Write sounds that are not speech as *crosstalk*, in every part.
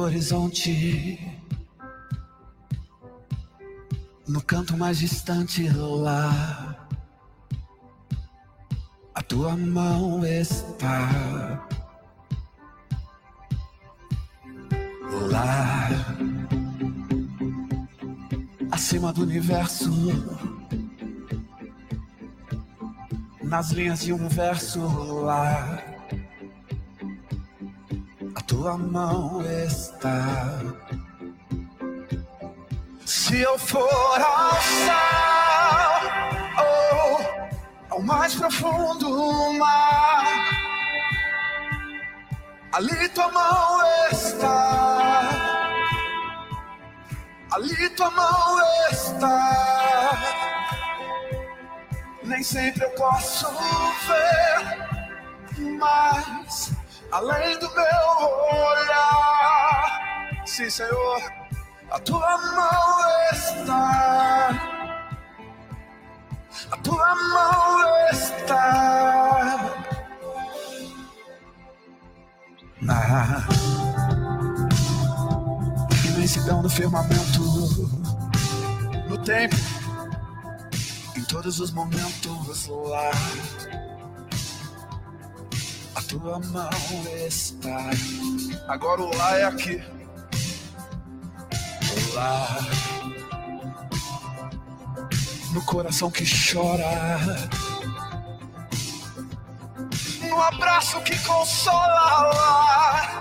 horizonte, no canto mais distante lá, a tua mão está. Lá acima do universo nas linhas de um verso lá. Tua mão está. Se eu for ao céu ou ao mais profundo mar, ali tua mão está. Ali tua mão está nem sempre eu posso ver, mas além do meu olhar, sim, Senhor, a tua mão está, a tua mão está na imensidão do firmamento, no tempo todos os momentos lá. A tua mão está. Agora o lá é aqui. O lá. No coração que chora. No abraço que consola lá.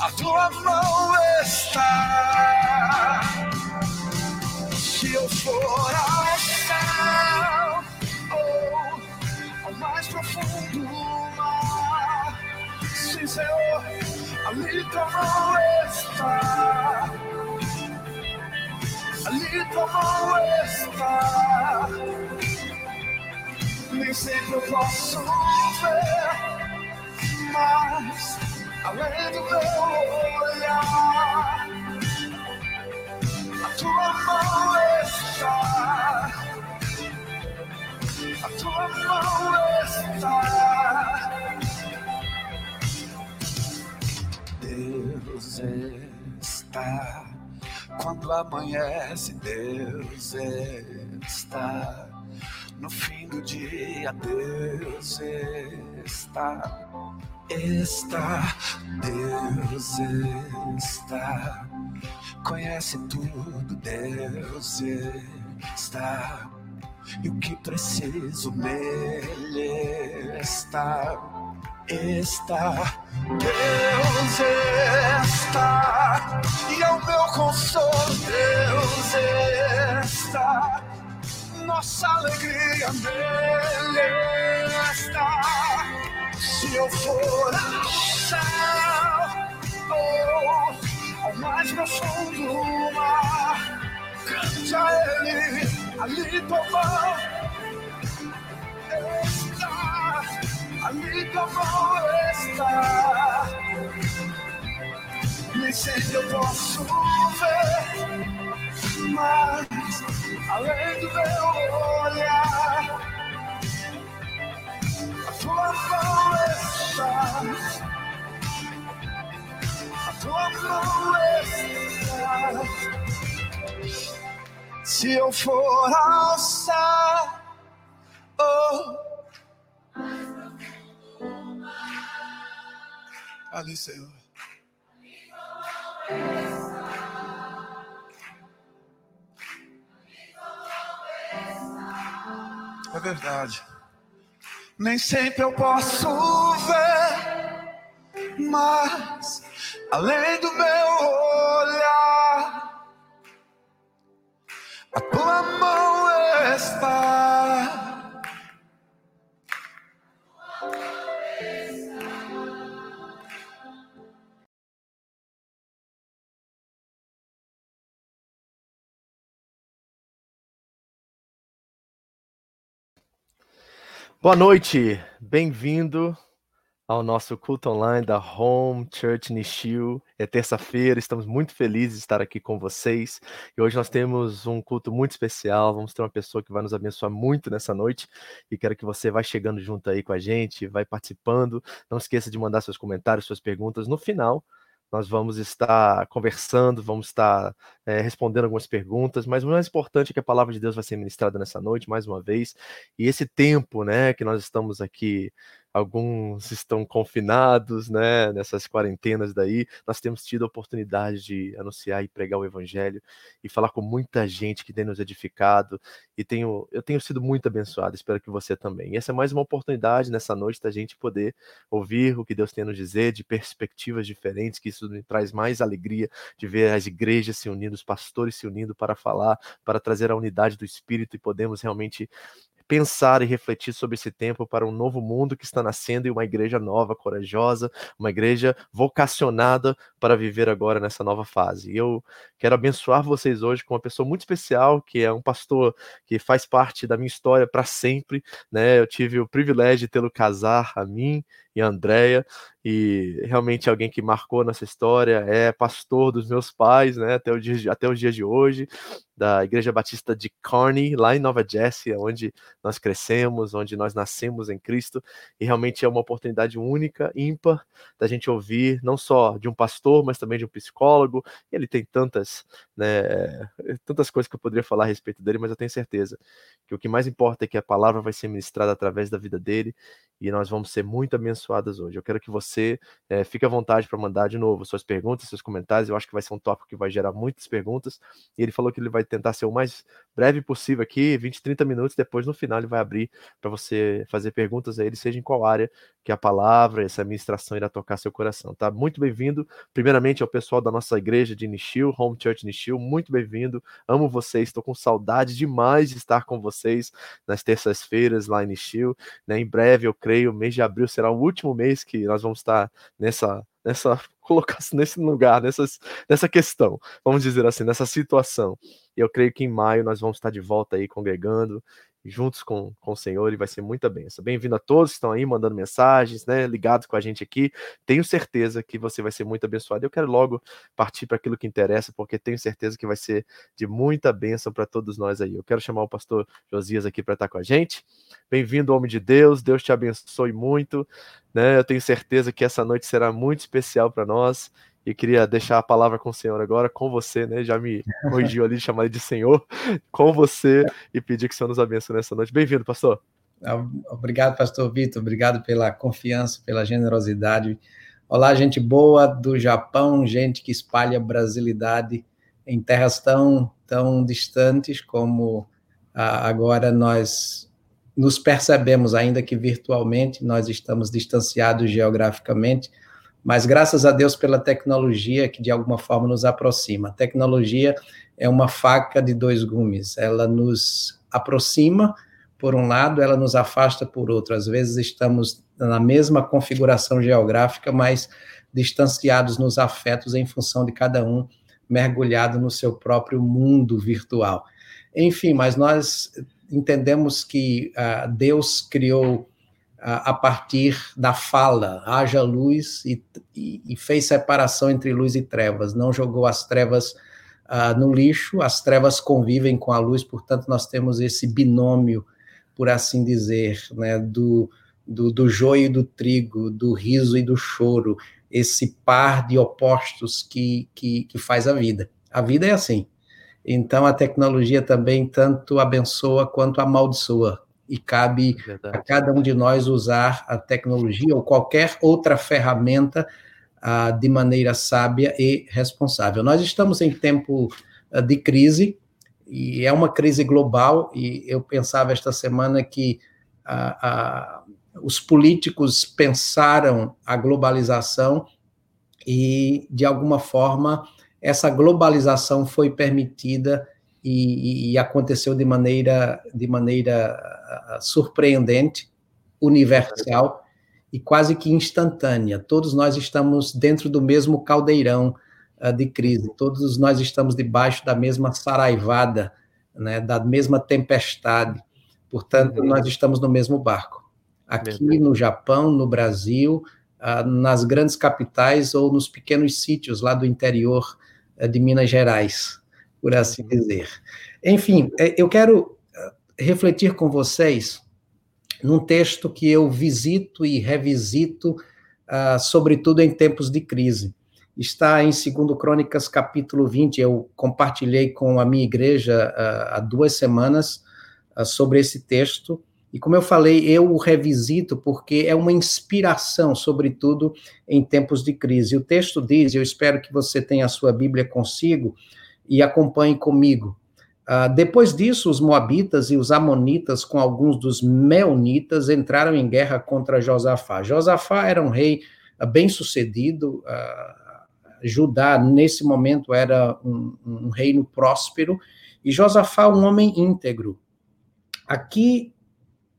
A tua mão está se eu for ao sim, Senhor, ali tua mão está, ali tua mão está. Nem sempre eu posso ver, mas além do meu olhar tua mão está, a tua mão está. Deus está. Quando amanhece, Deus está. No fim do dia, Deus está, está, Deus está. Conhece tudo, Deus está. E o que preciso nele está, está. Deus está, e é o meu consolo, Deus está. Nossa alegria nele está. Se eu for ao céu, oh, ao mais profundo mar. Cante a Ele, ali mão está, mão está. Nem sei eu posso ver, mas além do meu olhar, a tua mão está tua mão está. Se eu for céu, oh. Ali, Senhor. É verdade. Nem sempre eu posso ver, mas além do meu olhar, a tua mão está. Boa noite, bem-vindo ao nosso culto online da Home Church Nishio. É terça-feira, estamos muito felizes de estar aqui com vocês. E hoje nós temos um culto muito especial. Vamos ter uma pessoa que vai nos abençoar muito nessa noite. E quero que você vá chegando junto aí com a gente, vai participando. Não esqueça de mandar seus comentários, suas perguntas no final nós vamos estar conversando, vamos estar é, respondendo algumas perguntas, mas o mais importante é que a palavra de Deus vai ser ministrada nessa noite, mais uma vez, e esse tempo, né, que nós estamos aqui alguns estão confinados, né, nessas quarentenas daí. Nós temos tido a oportunidade de anunciar e pregar o evangelho e falar com muita gente que tem nos edificado e tenho eu tenho sido muito abençoado, espero que você também. E essa é mais uma oportunidade nessa noite da gente poder ouvir o que Deus tem a nos dizer de perspectivas diferentes, que isso me traz mais alegria de ver as igrejas se unindo, os pastores se unindo para falar, para trazer a unidade do espírito e podemos realmente pensar e refletir sobre esse tempo para um novo mundo que está nascendo e uma igreja nova, corajosa, uma igreja vocacionada para viver agora nessa nova fase. E eu quero abençoar vocês hoje com uma pessoa muito especial, que é um pastor que faz parte da minha história para sempre, né? Eu tive o privilégio de tê-lo casar a mim e a Andrea, e realmente alguém que marcou nessa história, é pastor dos meus pais, né, até, o dia, até os dias de hoje, da Igreja Batista de Kearney, lá em Nova Jersey, onde nós crescemos, onde nós nascemos em Cristo, e realmente é uma oportunidade única, ímpar, da gente ouvir não só de um pastor, mas também de um psicólogo, ele tem tantas, né, tantas coisas que eu poderia falar a respeito dele, mas eu tenho certeza que o que mais importa é que a palavra vai ser ministrada através da vida dele, e nós vamos ser muito abençoadas hoje. Eu quero que você é, fique à vontade para mandar de novo suas perguntas, seus comentários. Eu acho que vai ser um tópico que vai gerar muitas perguntas. E ele falou que ele vai tentar ser o mais breve possível aqui, 20, 30 minutos. Depois, no final, ele vai abrir para você fazer perguntas a ele, seja em qual área que a palavra, essa ministração irá tocar seu coração. Tá? Muito bem-vindo, primeiramente, ao pessoal da nossa igreja de Nishil, Home Church Nishil. Muito bem-vindo. Amo vocês. Estou com saudade demais de estar com vocês nas terças-feiras lá em Nishil. Né? Em breve, eu creio mês de abril será o último mês que nós vamos estar nessa, nessa *laughs* colocação, nesse lugar, nessas, nessa questão, vamos dizer assim, nessa situação. E eu creio que em maio nós vamos estar de volta aí congregando juntos com, com o Senhor e vai ser muita benção. Bem-vindo a todos que estão aí mandando mensagens, né, ligados com a gente aqui. Tenho certeza que você vai ser muito abençoado. Eu quero logo partir para aquilo que interessa, porque tenho certeza que vai ser de muita bênção para todos nós aí. Eu quero chamar o pastor Josias aqui para estar com a gente. Bem-vindo, homem de Deus. Deus te abençoe muito. Né? Eu tenho certeza que essa noite será muito especial para nós e queria deixar a palavra com o Senhor agora, com você, né? Já me corrigiu ali, chamar ele de Senhor, *laughs* com você e pedir que o Senhor nos abençoe nessa noite. Bem-vindo, pastor. Ah, obrigado, pastor Vitor. Obrigado pela confiança, pela generosidade. Olá, gente boa do Japão, gente que espalha brasilidade em terras tão, tão distantes como ah, agora nós nos percebemos, ainda que virtualmente, nós estamos distanciados geograficamente, mas graças a Deus pela tecnologia que de alguma forma nos aproxima. A tecnologia é uma faca de dois gumes, ela nos aproxima por um lado, ela nos afasta por outro. Às vezes estamos na mesma configuração geográfica, mas distanciados nos afetos em função de cada um mergulhado no seu próprio mundo virtual. Enfim, mas nós entendemos que uh, Deus criou a partir da fala, haja luz, e, e, e, fez separação entre luz e trevas, não jogou as trevas uh, no lixo, as trevas convivem com a luz, portanto, nós temos esse binômio, por assim dizer, né, do, do, do joio e do trigo, do riso e do choro, esse par de opostos que, que, que faz a vida. A vida é assim. Então, a tecnologia também tanto abençoa quanto amaldiçoa e cabe Verdade. a cada um de nós usar a tecnologia ou qualquer outra ferramenta uh, de maneira sábia e responsável. Nós estamos em tempo uh, de crise, e é uma crise global, e eu pensava esta semana que uh, os políticos pensaram a globalização e, de alguma forma, essa globalização foi permitida e, e, aconteceu de maneira, de maneira ah, surpreendente, universal e quase que instantânea. Todos nós estamos dentro do mesmo caldeirão uh, de crise, todos nós estamos debaixo da mesma saraivada, né, da mesma tempestade. Portanto, uhum. nós estamos no mesmo barco. Aqui no Japão, no Brasil, uh, nas grandes capitais ou nos pequenos sítios lá do interior uh, de Minas Gerais, por assim dizer. Enfim, eh, eu quero refletir com vocês num texto que eu visito e revisito, uh, sobretudo em tempos de crise. Está em 2 Crônicas, capítulo 20. Eu compartilhei com a minha igreja uh, há duas semanas uh, sobre esse texto. E como eu falei, eu o revisito porque é uma inspiração, sobretudo em tempos de crise. O texto diz, eu espero que você tenha a sua Bíblia consigo e acompanhe comigo. Uh, depois disso, os Moabitas e os Amonitas, com alguns dos Meonitas, entraram em guerra contra Josafá. Josafá era um rei uh, bem-sucedido, uh, Judá, nesse momento, era um, um, reino próspero, e Josafá, um homem íntegro. Aqui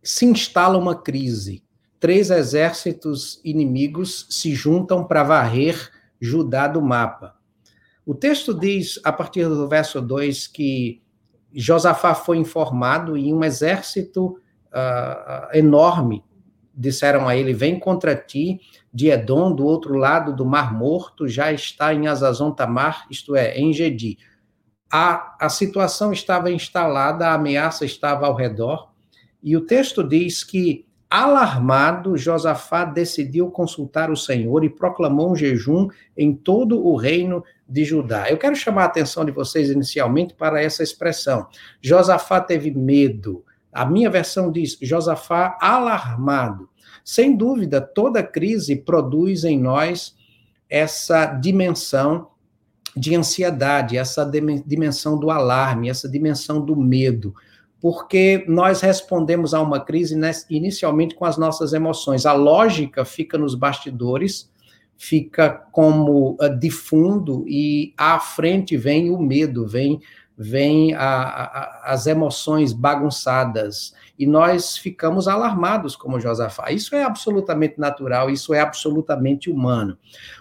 se instala uma crise. Três exércitos inimigos se juntam para varrer Judá do mapa. O texto diz, a partir do verso 2, que Josafá foi informado e um exército uh, enorme disseram a ele: Vem contra ti, de Edom, do outro lado do Mar Morto, já está em Azazon Tamar, isto é, em Gedi. A, a situação estava instalada, a ameaça estava ao redor, e o texto diz que, alarmado, Josafá decidiu consultar o Senhor e proclamou um jejum em todo o reino de Judá. Eu quero chamar a atenção de vocês inicialmente para essa expressão. Josafá teve medo. A minha versão diz Josafá alarmado. Sem dúvida, toda crise produz em nós essa dimensão de ansiedade, essa dimensão do alarme, essa dimensão do medo, porque nós respondemos a uma crise inicialmente com as nossas emoções. A lógica fica nos bastidores fica como uh, de fundo e à frente vem o medo, vem vem a, a, as emoções bagunçadas e nós ficamos alarmados como Josafá. Isso é absolutamente natural, isso é absolutamente humano.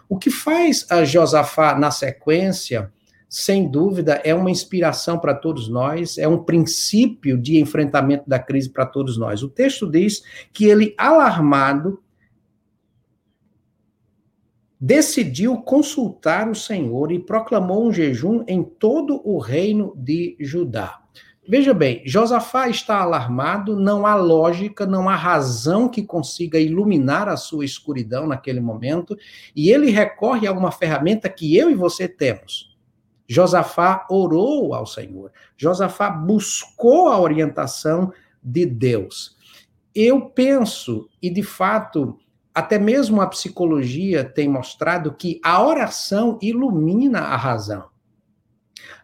O que faz a Josafá na sequência, sem dúvida, é uma inspiração para todos nós, é um princípio de enfrentamento da crise para todos nós. O texto diz que ele alarmado decidiu consultar o Senhor e proclamou um jejum em todo o reino de Judá. Veja bem, Josafá está alarmado, não há lógica, não há razão que consiga iluminar a sua escuridão naquele momento, e ele recorre a uma ferramenta que eu e você temos. Josafá orou ao Senhor, Josafá buscou a orientação de Deus. Eu penso, e de fato, até mesmo a psicologia tem mostrado que a oração ilumina a razão.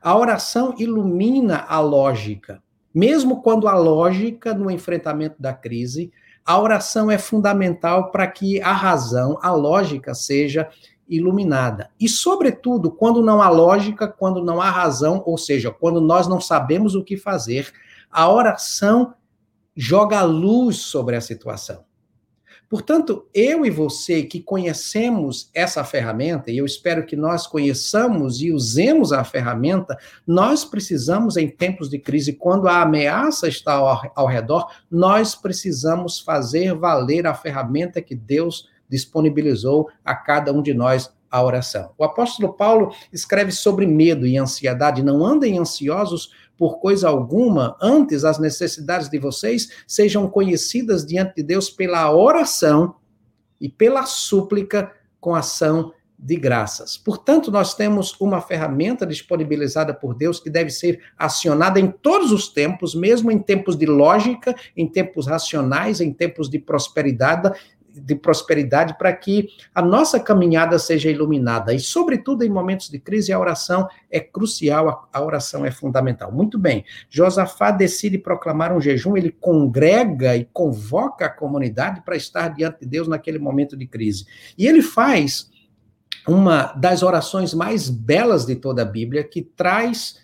A oração ilumina a lógica. Mesmo quando a lógica, no enfrentamento da crise, a oração é fundamental para que a razão, a lógica, seja iluminada. E, sobretudo, quando não há lógica, quando não há razão, ou seja, quando nós não sabemos o que fazer, a oração joga luz sobre a situação. Portanto, eu e você que conhecemos essa ferramenta, e eu espero que nós conheçamos e usemos a ferramenta, nós precisamos, em tempos de crise, quando a ameaça está ao, ao redor, nós precisamos fazer valer a ferramenta que Deus disponibilizou a cada um de nós a oração. O apóstolo Paulo escreve sobre medo e ansiedade. Não andem ansiosos por coisa alguma, antes as necessidades de vocês sejam conhecidas diante de Deus pela oração e pela súplica com ação de graças. Portanto, nós temos uma ferramenta disponibilizada por Deus que deve ser acionada em todos os tempos, mesmo em tempos de lógica, em tempos racionais, em tempos de prosperidade, de prosperidade para que a nossa caminhada seja iluminada. E, sobretudo, em momentos de crise, a oração é crucial, a oração é fundamental. Muito bem, Josafá decide proclamar um jejum, ele congrega e convoca a comunidade para estar diante de Deus naquele momento de crise. E ele faz uma das orações mais belas de toda a Bíblia, que traz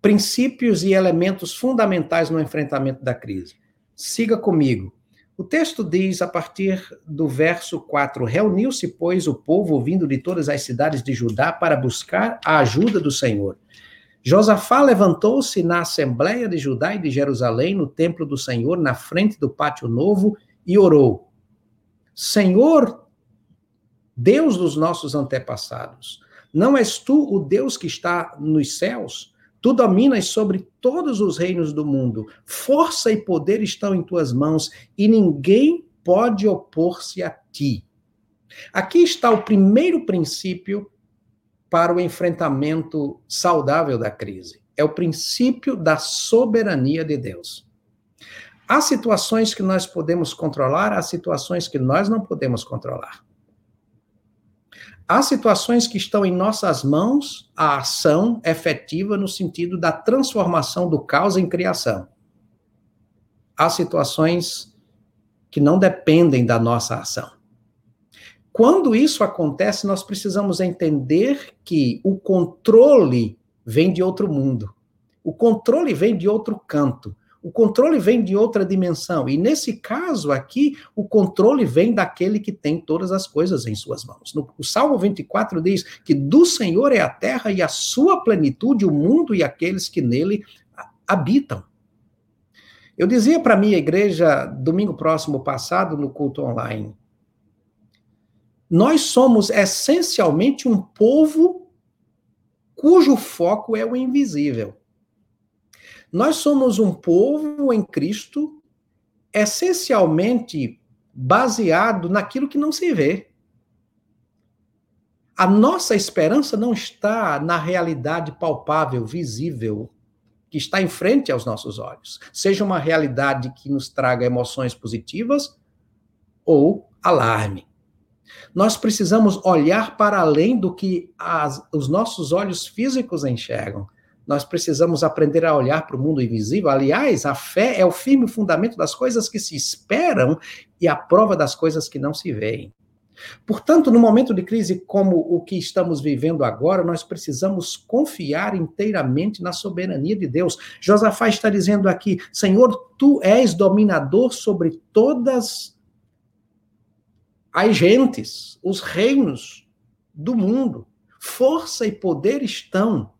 princípios e elementos fundamentais no enfrentamento da crise. Siga comigo. O texto diz, a partir do verso 4: Reuniu-se, pois, o povo vindo de todas as cidades de Judá para buscar a ajuda do Senhor. Josafá levantou-se na Assembleia de Judá e de Jerusalém, no templo do Senhor, na frente do pátio novo, e orou: Senhor, Deus dos nossos antepassados. Não és tu o Deus que está nos céus? Tu dominas sobre todos os reinos do mundo. Força e poder estão em tuas mãos e ninguém pode opor-se a ti. Aqui está o primeiro princípio para o enfrentamento saudável da crise. É o princípio da soberania de Deus. Há situações que nós podemos controlar, há situações que nós não podemos controlar. Há situações que estão em nossas mãos a ação efetiva no sentido da transformação do caos em criação. Há situações que não dependem da nossa ação. Quando isso acontece, nós precisamos entender que o controle vem de outro mundo. O controle vem de outro canto. O controle vem de outra dimensão. E nesse caso aqui, o controle vem daquele que tem todas as coisas em suas mãos. No, o Salmo 24 diz que do Senhor é a terra e a sua plenitude, o mundo e aqueles que nele habitam. Eu dizia para a minha igreja domingo próximo passado no culto online. Nós somos essencialmente um povo cujo foco é o invisível. Nós somos um povo em Cristo essencialmente baseado naquilo que não se vê. A nossa esperança não está na realidade palpável, visível, que está em frente aos nossos olhos. Seja uma realidade que nos traga emoções positivas ou alarme. Nós precisamos olhar para além do que as, os nossos olhos físicos enxergam nós precisamos aprender a olhar para o mundo invisível. Aliás, a fé é o firme fundamento das coisas que se esperam e a prova das coisas que não se veem. Portanto, no momento de crise como o que estamos vivendo agora, nós precisamos confiar inteiramente na soberania de Deus. Josafá está dizendo aqui: Senhor, tu és dominador sobre todas as gentes, os reinos do mundo. Força e poder estão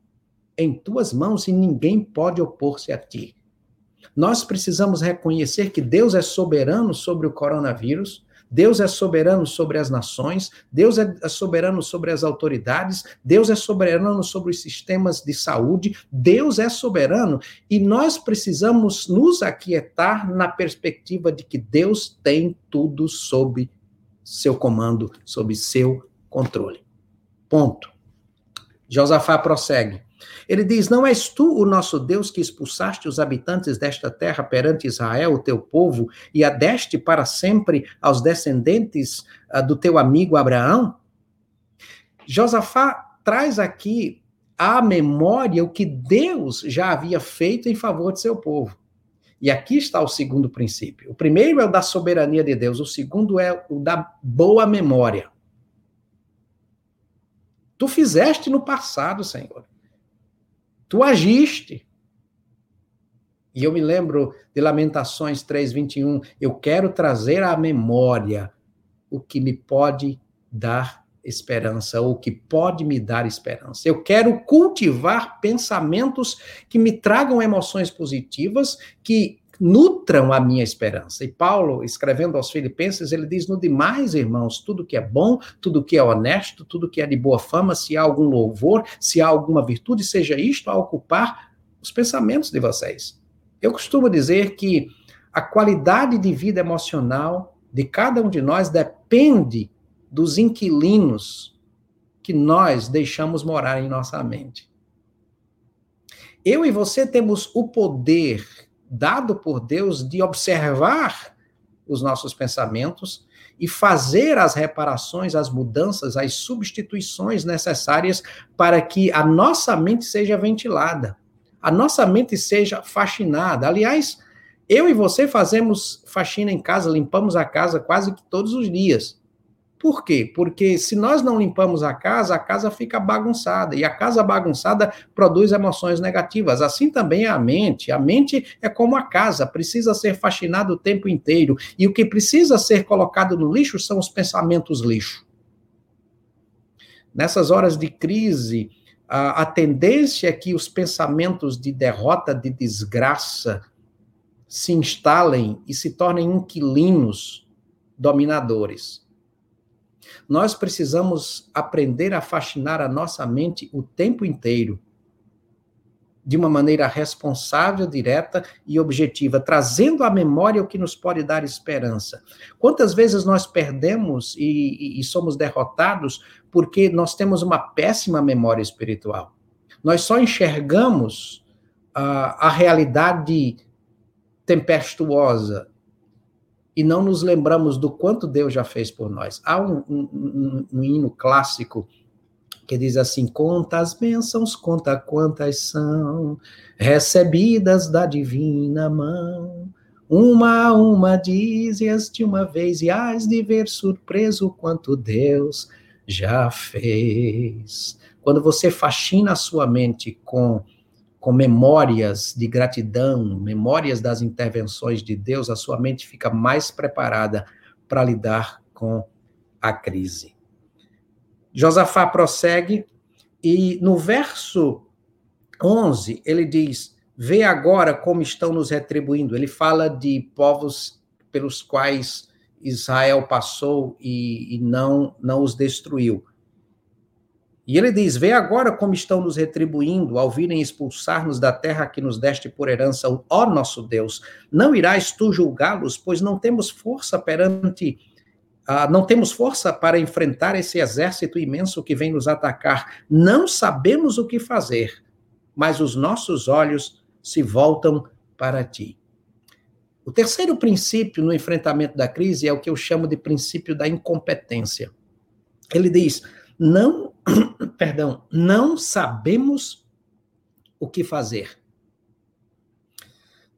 em tuas mãos e ninguém pode opor-se a ti. Nós precisamos reconhecer que Deus é soberano sobre o coronavírus, Deus é soberano sobre as nações, Deus é soberano sobre as autoridades, Deus é soberano sobre os sistemas de saúde, Deus é soberano e nós precisamos nos aquietar na perspectiva de que Deus tem tudo sob seu comando, sob seu controle. Ponto. Josafá prossegue. Ele diz: Não és tu o nosso Deus que expulsaste os habitantes desta terra perante Israel, o teu povo, e a deste para sempre aos descendentes uh, do teu amigo Abraão? Josafá traz aqui à memória o que Deus já havia feito em favor de seu povo. E aqui está o segundo princípio. O primeiro é o da soberania de Deus, o segundo é o da boa memória. Tu fizeste no passado, Senhor. Tu agiste. E eu me lembro de Lamentações 3:21, eu quero trazer à memória o que me pode dar esperança, ou o que pode me dar esperança. Eu quero cultivar pensamentos que me tragam emoções positivas, que nutram a minha esperança. E Paulo, escrevendo aos Filipenses, ele diz: No demais, irmãos, tudo que é bom, tudo que é honesto, tudo que é de boa fama, se há algum louvor, se há alguma virtude, seja isto a ocupar os pensamentos de vocês. Eu costumo dizer que a qualidade de vida emocional de cada um de nós depende dos inquilinos que nós deixamos morar em nossa mente. Eu e você temos o poder dado por Deus de observar os nossos pensamentos e fazer as reparações, as mudanças, as substituições necessárias para que a nossa mente seja ventilada, a nossa mente seja faxinada. Aliás, eu e você fazemos faxina em casa, limpamos a casa quase que todos os dias. Por quê? Porque se nós não limpamos a casa, a casa fica bagunçada. E a casa bagunçada produz emoções negativas. Assim também é a mente. A mente é como a casa, precisa ser faxinada o tempo inteiro. E o que precisa ser colocado no lixo são os pensamentos lixo. Nessas horas de crise, a, a tendência é que os pensamentos de derrota, de desgraça, se instalem e se tornem inquilinos dominadores. Nós precisamos aprender a fascinar a nossa mente o tempo inteiro, de uma maneira responsável, direta e objetiva, trazendo à memória o que nos pode dar esperança. Quantas vezes nós perdemos e, e, somos derrotados porque nós temos uma péssima memória espiritual? Nós só enxergamos a, a realidade tempestuosa e não nos lembramos do quanto Deus já fez por nós. Há um, um, um, um hino clássico que diz assim: Conta as bênçãos, conta quantas são recebidas da divina mão. Uma a uma dizes de uma vez, e hás de ver surpreso quanto Deus já fez. Quando você faxina a sua mente com com memórias de gratidão, memórias das intervenções de Deus, a sua mente fica mais preparada para lidar com a crise. Josafá prossegue e no verso 11 ele diz: Vê agora como estão nos retribuindo. Ele fala de povos pelos quais Israel passou e, e não, não os destruiu. E ele diz: Vê agora como estão nos retribuindo ao virem expulsar-nos da terra que nos deste por herança, ó nosso Deus. Não irás tu julgá-los, pois não temos força perante. Uh, não temos força para enfrentar esse exército imenso que vem nos atacar. Não sabemos o que fazer, mas os nossos olhos se voltam para ti. O terceiro princípio no enfrentamento da crise é o que eu chamo de princípio da incompetência. Ele diz: não, *coughs* perdão, não sabemos o que fazer.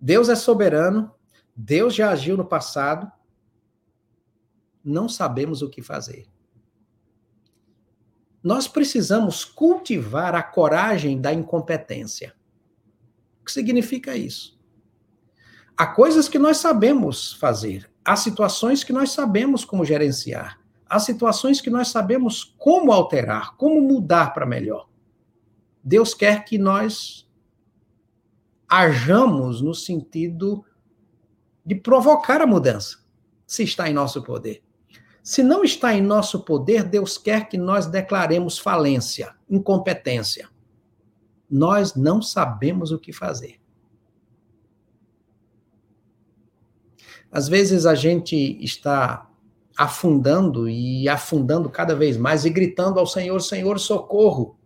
Deus é soberano, Deus já agiu no passado, não sabemos o que fazer. Nós precisamos cultivar a coragem da incompetência. O que significa isso? Há coisas que nós sabemos fazer, há situações que nós sabemos como gerenciar. Há situações que nós sabemos como alterar, como mudar para melhor. Deus quer que nós hajamos no sentido de provocar a mudança, se está em nosso poder. Se não está em nosso poder, Deus quer que nós declaremos falência, incompetência. Nós não sabemos o que fazer. Às vezes a gente está afundando e afundando cada vez mais e gritando ao Senhor: Senhor, socorro.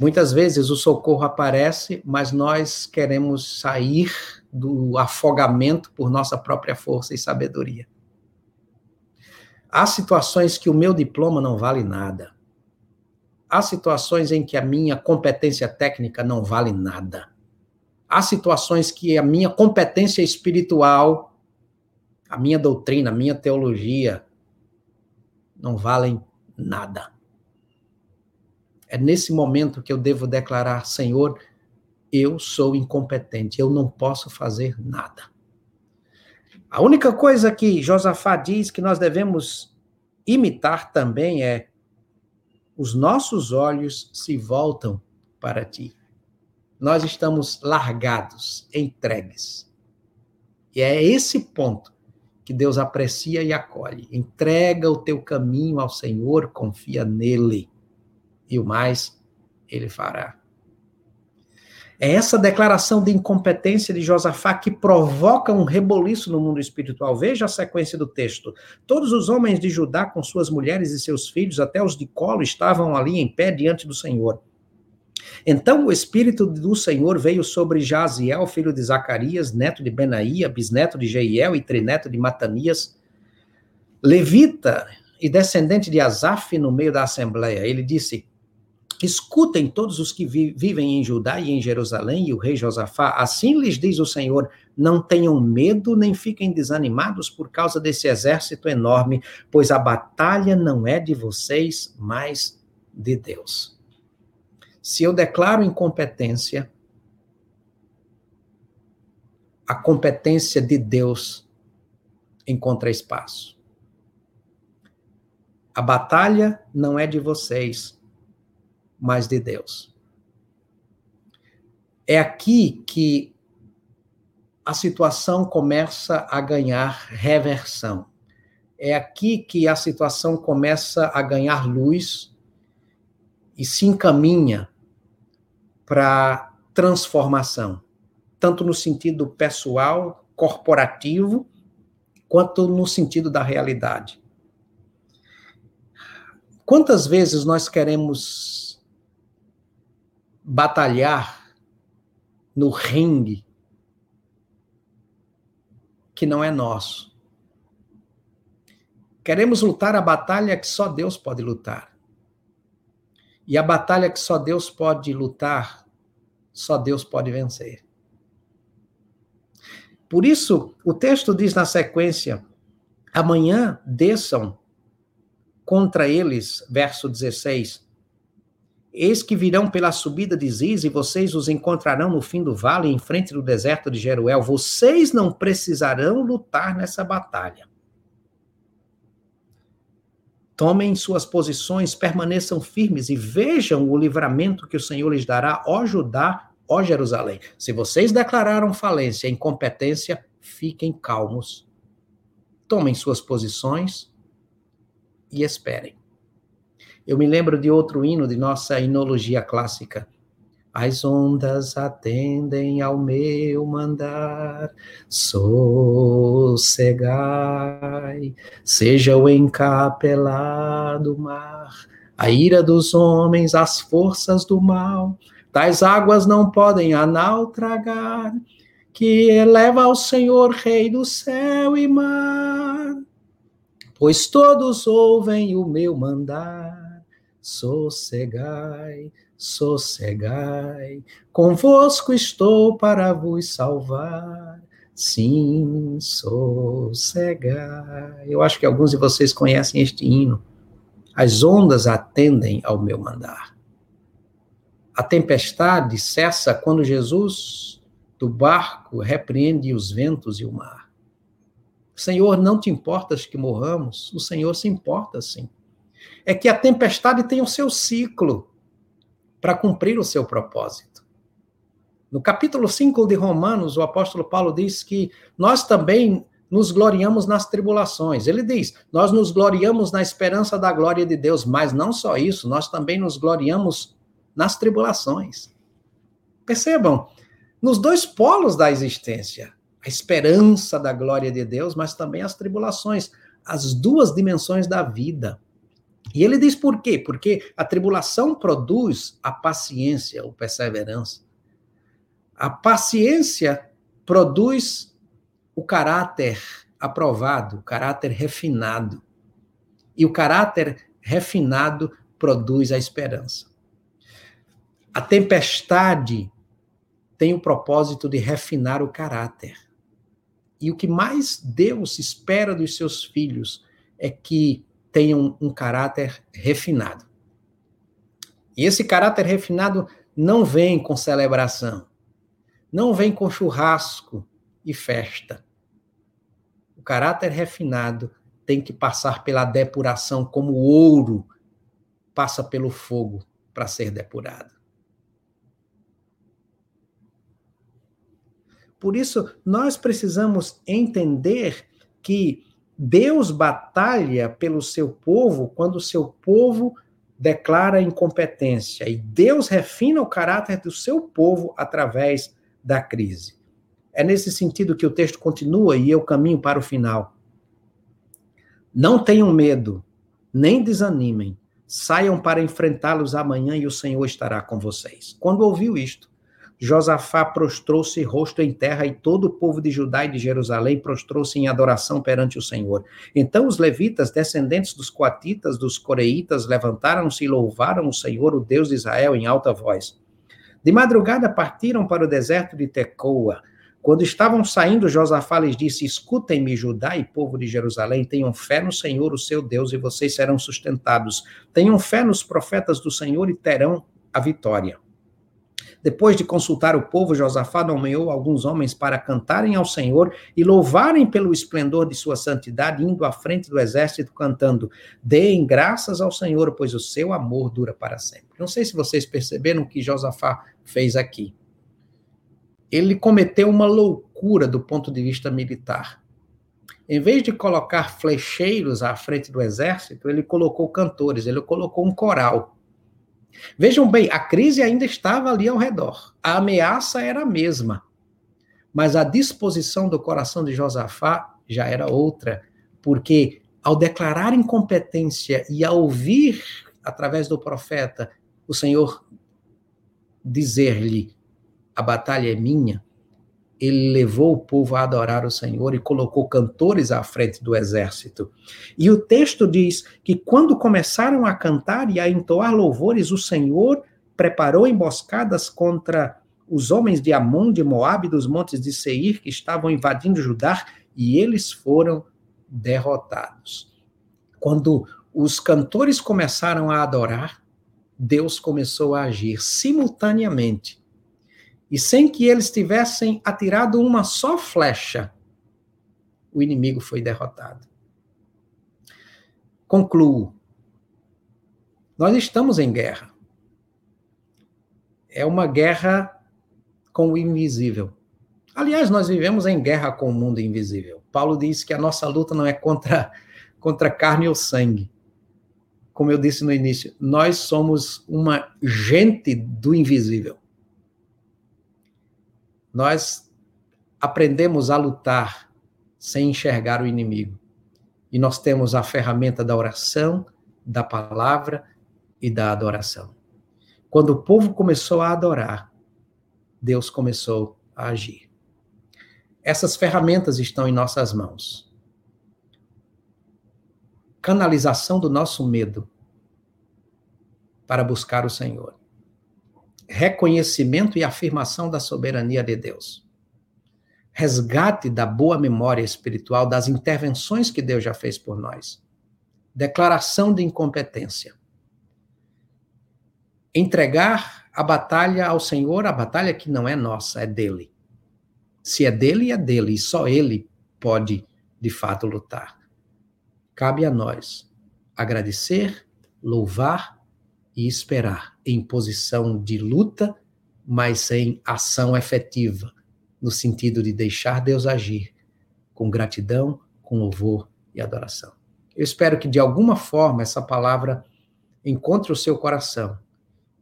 Muitas vezes o socorro aparece, mas nós queremos sair do afogamento por nossa própria força e sabedoria. Há situações que o meu diploma não vale nada. Há situações em que a minha competência técnica não vale nada há situações que a minha competência espiritual, a minha doutrina, a minha teologia não valem nada. É nesse momento que eu devo declarar, Senhor, eu sou incompetente, eu não posso fazer nada. A única coisa que Josafá diz que nós devemos imitar também é: os nossos olhos se voltam para ti nós estamos largados, entregues. E é esse ponto que Deus aprecia e acolhe. Entrega o teu caminho ao Senhor, confia nele, e o mais ele fará. É essa declaração de incompetência de Josafá que provoca um reboliço no mundo espiritual. Veja a sequência do texto. Todos os homens de Judá, com suas mulheres e seus filhos, até os de colo, estavam ali em pé diante do Senhor. Então o Espírito do Senhor veio sobre Jaziel, filho de Zacarias, neto de Benaía, bisneto de Jeiel e trineto de Matanias, levita e descendente de Asaf no meio da assembleia. Ele disse: Escutem todos os que vi vivem em Judá e em Jerusalém, e o rei Josafá, assim lhes diz o Senhor: não tenham medo nem fiquem desanimados por causa desse exército enorme, pois a batalha não é de vocês, mas de Deus. Se eu declaro incompetência, a competência de Deus encontra espaço. A batalha não é de vocês, mas de Deus. É aqui que a situação começa a ganhar reversão. É aqui que a situação começa a ganhar luz e se encaminha para transformação, tanto no sentido pessoal, corporativo, quanto no sentido da realidade. Quantas vezes nós queremos batalhar no ringue que não é nosso? Queremos lutar a batalha que só Deus pode lutar. E a batalha que só Deus pode lutar, só Deus pode vencer. Por isso, o texto diz na sequência: amanhã desçam contra eles, verso 16. Eis que virão pela subida de Ziz e vocês os encontrarão no fim do vale, em frente do deserto de Jeruel. Vocês não precisarão lutar nessa batalha. Tomem suas posições, permaneçam firmes e vejam o livramento que o Senhor lhes dará, ó Judá, ó Jerusalém. Se vocês declararam falência e incompetência, fiquem calmos. Tomem suas posições e esperem. Eu me lembro de outro hino de nossa inologia clássica. As ondas atendem ao meu mandar, sossegai, seja o encapelado mar, a ira dos homens, as forças do mal, tais águas não podem a que eleva ao Senhor, Rei do céu e mar, pois todos ouvem o meu mandar, sossegai, sossegai, convosco estou para vos salvar. Sim, sossegai. Eu acho que alguns de vocês conhecem este hino. As ondas atendem ao meu mandar. A tempestade cessa quando Jesus do barco repreende os ventos e o mar. Senhor, não te importas que morramos? O Senhor se importa sim. É que a tempestade tem o seu ciclo para cumprir o seu propósito. No capítulo 5 de Romanos, o apóstolo Paulo diz que nós também nos gloriamos nas tribulações. Ele diz: Nós nos gloriamos na esperança da glória de Deus, mas não só isso, nós também nos gloriamos nas tribulações. Percebam, nos dois polos da existência, a esperança da glória de Deus, mas também as tribulações, as duas dimensões da vida. E ele diz por quê? Porque a tribulação produz a paciência ou perseverança. A paciência produz o caráter aprovado, o caráter refinado. E o caráter refinado produz a esperança. A tempestade tem o propósito de refinar o caráter. E o que mais Deus espera dos seus filhos é que tenham um caráter refinado. E esse caráter refinado não vem com celebração, não vem com churrasco e festa. O caráter refinado tem que passar pela depuração, como o ouro passa pelo fogo para ser depurado. Por isso, nós precisamos entender que Deus batalha pelo seu povo quando o seu povo declara incompetência. E Deus refina o caráter do seu povo através da crise. É nesse sentido que o texto continua e eu caminho para o final. Não tenham medo, nem desanimem. Saiam para enfrentá-los amanhã e o Senhor estará com vocês. Quando ouviu isto, Josafá prostrou-se rosto em terra e todo o povo de Judá e de Jerusalém prostrou-se em adoração perante o Senhor. Então os levitas, descendentes dos coatitas, dos coreitas, levantaram-se e louvaram o Senhor, o Deus de Israel, em alta voz. De madrugada partiram para o deserto de Tecoa. Quando estavam saindo, Josafá lhes disse: Escutem-me, Judá e povo de Jerusalém, tenham fé no Senhor, o seu Deus, e vocês serão sustentados. Tenham fé nos profetas do Senhor e terão a vitória. Depois de consultar o povo, Josafá nomeou alguns homens para cantarem ao Senhor e louvarem pelo esplendor de sua santidade, indo à frente do exército cantando: Deem graças ao Senhor, pois o seu amor dura para sempre. Não sei se vocês perceberam o que Josafá fez aqui. Ele cometeu uma loucura do ponto de vista militar. Em vez de colocar flecheiros à frente do exército, ele colocou cantores, ele colocou um coral. Vejam bem, a crise ainda estava ali ao redor. A ameaça era a mesma. Mas a disposição do coração de Josafá já era outra, porque ao declarar incompetência e ao ouvir através do profeta o Senhor dizer-lhe: "A batalha é minha", ele levou o povo a adorar o Senhor e colocou cantores à frente do exército. E o texto diz que quando começaram a cantar e a entoar louvores, o Senhor preparou emboscadas contra os homens de Amon, de Moabe, dos montes de Seir, que estavam invadindo Judá, e eles foram derrotados. Quando os cantores começaram a adorar, Deus começou a agir simultaneamente e sem que eles tivessem atirado uma só flecha, o inimigo foi derrotado. Concluo. Nós estamos em guerra. É uma guerra com o invisível. Aliás, nós vivemos em guerra com o mundo invisível. Paulo diz que a nossa luta não é contra, *laughs* contra carne ou sangue. Como eu disse no início, nós somos uma gente do invisível nós aprendemos a lutar sem enxergar o inimigo. E nós temos a ferramenta da oração, da palavra e da adoração. Quando o povo começou a adorar, Deus começou a agir. Essas ferramentas estão em nossas mãos. Canalização do nosso medo para buscar o Senhor reconhecimento e afirmação da soberania de Deus. Resgate da boa memória espiritual das intervenções que Deus já fez por nós. Declaração de incompetência. Entregar a batalha ao Senhor, a batalha que não é nossa, é dele. Se é dele, é dele, e só ele pode, de fato, lutar. Cabe a nós agradecer, louvar e esperar em posição de luta, mas sem ação efetiva, no sentido de deixar Deus agir com gratidão, com louvor e adoração. Eu espero que de alguma forma essa palavra encontre o seu coração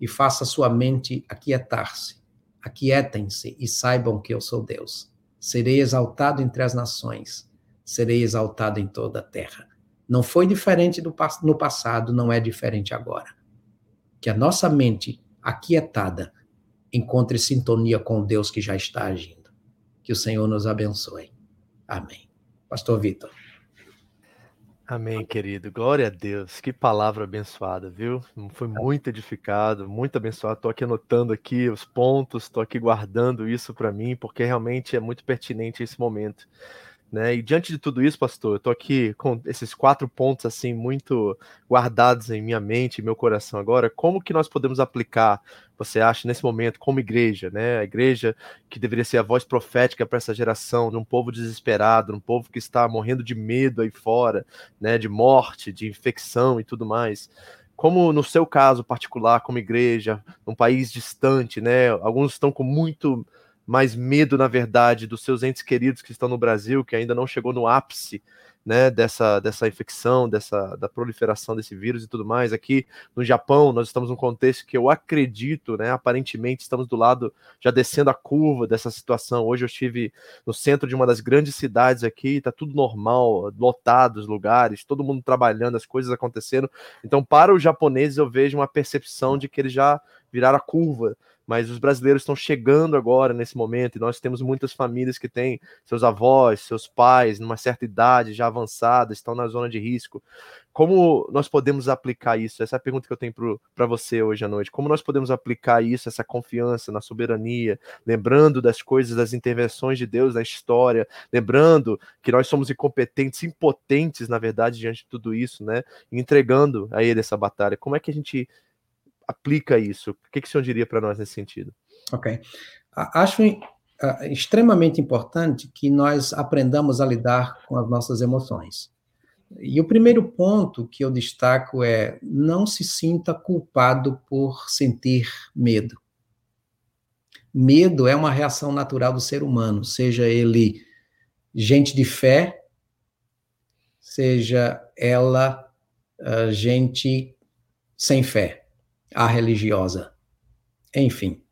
e faça sua mente aquietar-se. Aquietem-se e saibam que eu sou Deus. Serei exaltado entre as nações, serei exaltado em toda a terra. Não foi diferente do, no passado, não é diferente agora que a nossa mente aquietada encontre sintonia com Deus que já está agindo. Que o Senhor nos abençoe. Amém. Pastor Vitor. Amém, querido. Glória a Deus. Que palavra abençoada, viu? Foi muito edificado, muito abençoado. Estou aqui anotando aqui os pontos, estou aqui guardando isso para mim, porque realmente é muito pertinente esse momento. Né? E diante de tudo isso, pastor, eu estou aqui com esses quatro pontos assim muito guardados em minha mente e meu coração agora. Como que nós podemos aplicar, você acha, nesse momento, como igreja, né? A igreja que deveria ser a voz profética para essa geração, de um povo desesperado, um povo que está morrendo de medo aí fora, né? De morte, de infecção e tudo mais como no seu caso particular, como igreja, num país distante, né? Alguns estão com muito mais medo, na verdade, dos seus entes queridos que estão no Brasil, que ainda não chegou no ápice né, dessa, dessa infecção, dessa da proliferação desse vírus e tudo mais. Aqui no Japão, nós estamos num contexto que eu acredito, né, aparentemente estamos do lado, já descendo a curva dessa situação. Hoje eu estive no centro de uma das grandes cidades aqui, está tudo normal, lotado os lugares, todo mundo trabalhando, as coisas acontecendo. Então, para os japoneses, eu vejo uma percepção de que eles já viraram a curva mas os brasileiros estão chegando agora nesse momento e nós temos muitas famílias que têm seus avós, seus pais, numa certa idade já avançada, estão na zona de risco. Como nós podemos aplicar isso? Essa é a pergunta que eu tenho para você hoje à noite. Como nós podemos aplicar isso, essa confiança na soberania, lembrando das coisas, das intervenções de Deus na história, lembrando que nós somos incompetentes, impotentes, na verdade, diante de tudo isso, né? entregando a Ele essa batalha. Como é que a gente aplica isso? O que, que o senhor diria para nós nesse sentido? Ok. Acho extremamente importante que nós aprendamos a lidar com as nossas emoções. E o primeiro ponto que eu destaco é não se sinta culpado por sentir medo. Medo é uma reação natural do ser humano, seja ele gente de fé, seja ela uh, gente sem fé, a religiosa. Enfim,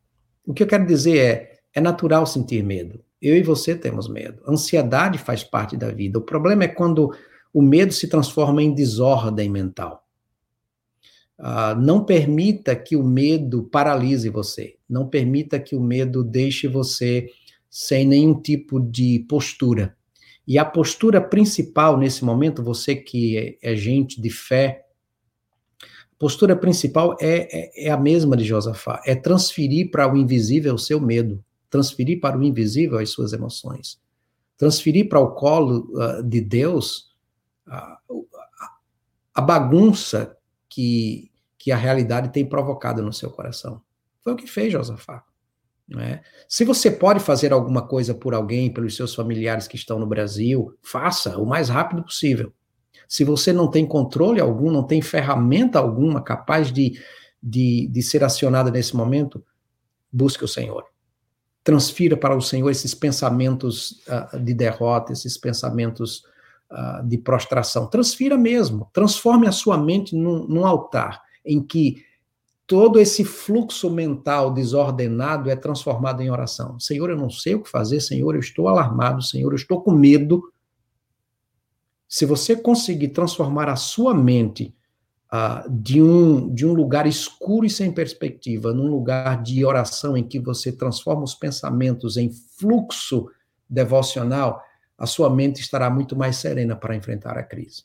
o que eu quero dizer é, é natural sentir medo. Eu e você temos medo. Ansiedade faz parte da vida. O problema é quando o medo se transforma em desordem mental. Uh, não permita que o medo paralise você. Não permita que o medo deixe você sem nenhum tipo de postura. E a postura principal nesse momento, você que é, é gente de fé, postura principal é, é, é a mesma de Josafá: é transferir para o invisível o seu medo, transferir para o invisível as suas emoções, transferir para o colo uh, de Deus uh, a bagunça que, que a realidade tem provocado no seu coração. Foi o que fez Josafá. Né? Se você pode fazer alguma coisa por alguém, pelos seus familiares que estão no Brasil, faça o mais rápido possível. Se você não tem controle algum, não tem ferramenta alguma capaz de, de, de ser acionada nesse momento, busque o Senhor. Transfira para o Senhor esses pensamentos uh, de derrota, esses pensamentos uh, de prostração. Transfira mesmo. Transforme a sua mente num, num altar em que todo esse fluxo mental desordenado é transformado em oração. Senhor, eu não sei o que fazer, Senhor, eu estou alarmado, Senhor, eu estou com medo. Se você conseguir transformar a sua mente uh, de, um, de um lugar escuro e sem perspectiva, num lugar de oração em que você transforma os pensamentos em fluxo devocional, a sua mente estará muito mais serena para enfrentar a crise.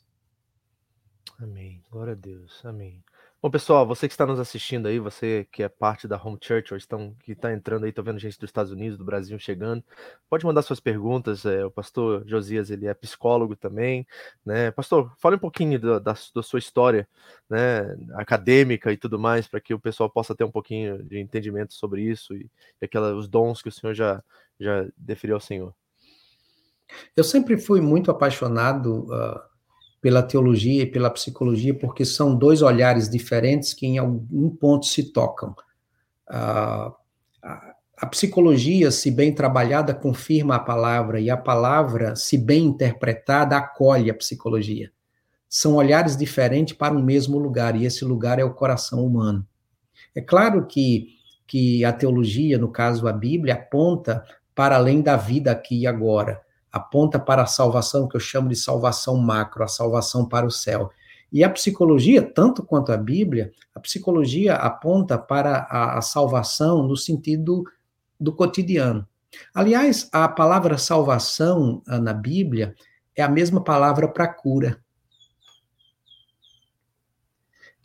Amém. Glória a Deus. Amém. Bom, pessoal, você que está nos assistindo aí, você que é parte da Home Church, ou estão, que está entrando aí, estou vendo gente dos Estados Unidos, do Brasil chegando, pode mandar suas perguntas. É, o pastor Josias, ele é psicólogo também, né? Pastor, fale um pouquinho da, da, da sua história, né, acadêmica e tudo mais, para que o pessoal possa ter um pouquinho de entendimento sobre isso e, e aquela, os dons que o senhor já, já deferiu ao Senhor. Eu sempre fui muito apaixonado uh, pela teologia e pela psicologia, porque são dois olhares diferentes que em algum ponto se tocam. a, a psicologia, se bem trabalhada, confirma a palavra, e a palavra, se bem interpretada, acolhe a psicologia. São olhares diferentes para o mesmo lugar, e esse lugar é o coração humano. É claro que, que a teologia, no caso a Bíblia, aponta para além da vida aqui e agora aponta para a salvação, que eu chamo de salvação macro, a salvação para o céu. E a psicologia, tanto quanto a Bíblia, a psicologia aponta para a, a salvação no sentido do cotidiano. Aliás, a palavra salvação ah, na Bíblia é a mesma palavra para cura.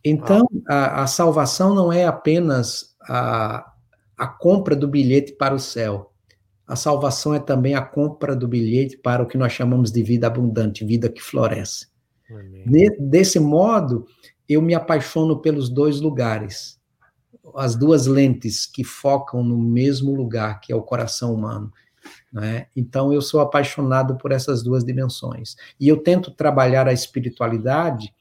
Então, a, a, salvação não é apenas a, a compra do bilhete para o céu a salvação é também a compra do bilhete para o que nós chamamos de vida abundante, vida que floresce. De, desse modo, eu me apaixono pelos dois lugares, as duas lentes que focam no mesmo lugar, que é o coração humano. Né? Então, eu sou apaixonado por essas duas dimensões. E eu tento trabalhar a espiritualidade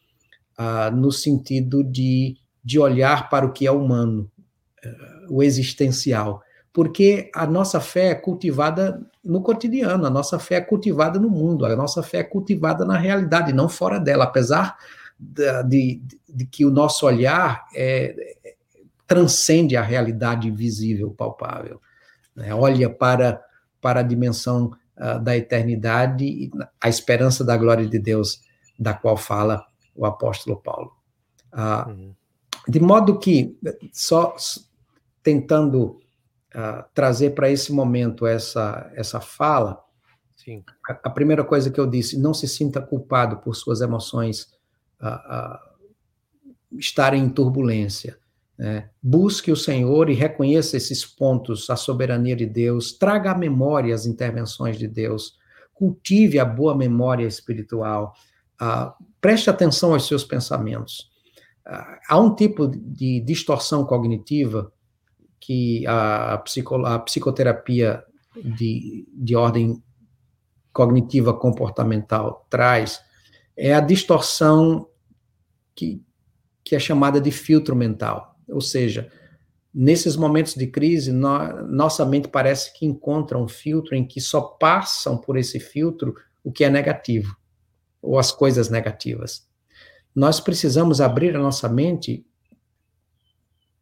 ah, no sentido de, de olhar para o que é humano, uh, o existencial porque a nossa fé é cultivada no cotidiano, a nossa fé é cultivada no mundo, a nossa fé é cultivada na realidade, não fora dela, apesar de, de, de que o nosso olhar é, transcende a realidade visível, palpável. Né? Olha para, para a dimensão uh, da eternidade, a esperança da glória de Deus, da qual fala o apóstolo Paulo. Uh, uhum. De modo que, só tentando trazer para esse momento essa, essa fala, Sim. A, a, primeira coisa que eu disse, não se sinta culpado por suas emoções uh, estarem em turbulência. Né? Busque o Senhor e reconheça esses pontos, a soberania de Deus, traga à memória as intervenções de Deus, cultive a boa memória espiritual, uh, preste atenção aos seus pensamentos. há um tipo de distorção cognitiva que a, psico, a psicoterapia de, de ordem cognitiva comportamental traz é a distorção que, que é chamada de filtro mental. Ou seja, Nesses momentos de crise, no, nossa mente parece que encontra um filtro em que só passam por esse filtro o que é negativo, ou as coisas negativas. Nós precisamos abrir a nossa mente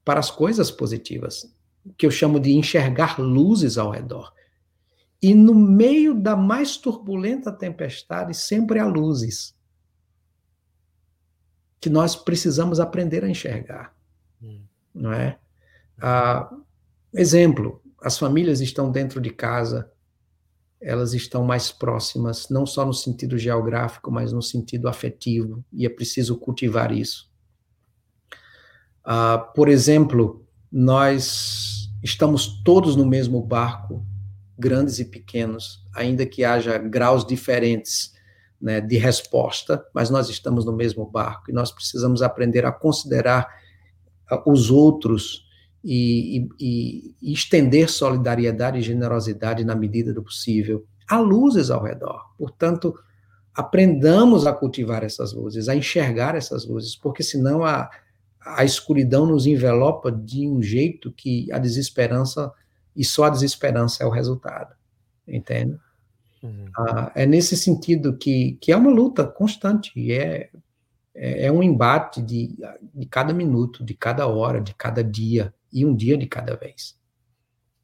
para as coisas positivas, que eu chamo de enxergar luzes ao redor. E no meio da mais turbulenta tempestade, sempre há luzes que nós precisamos aprender a enxergar, hum. não é? Ah, exemplo, as famílias estão dentro de casa, elas estão mais próximas, não só no sentido geográfico, mas no sentido afetivo, e é preciso cultivar isso. Ah, por exemplo, nós estamos todos no mesmo barco, grandes e pequenos, ainda que haja graus diferentes né, de resposta, mas nós estamos no mesmo barco e nós precisamos aprender a considerar ah, os outros e, e, e, estender solidariedade e generosidade na medida do possível. Há luzes ao redor, portanto, aprendamos a cultivar essas luzes, a enxergar essas luzes, porque senão a, a escuridão nos envelopa de um jeito que a desesperança, e só a desesperança é o resultado, entende? Uhum. Ah, é nesse sentido que, que é uma luta constante, e é, é, é um embate de, de cada minuto, de cada hora, de cada dia, e um dia de cada vez.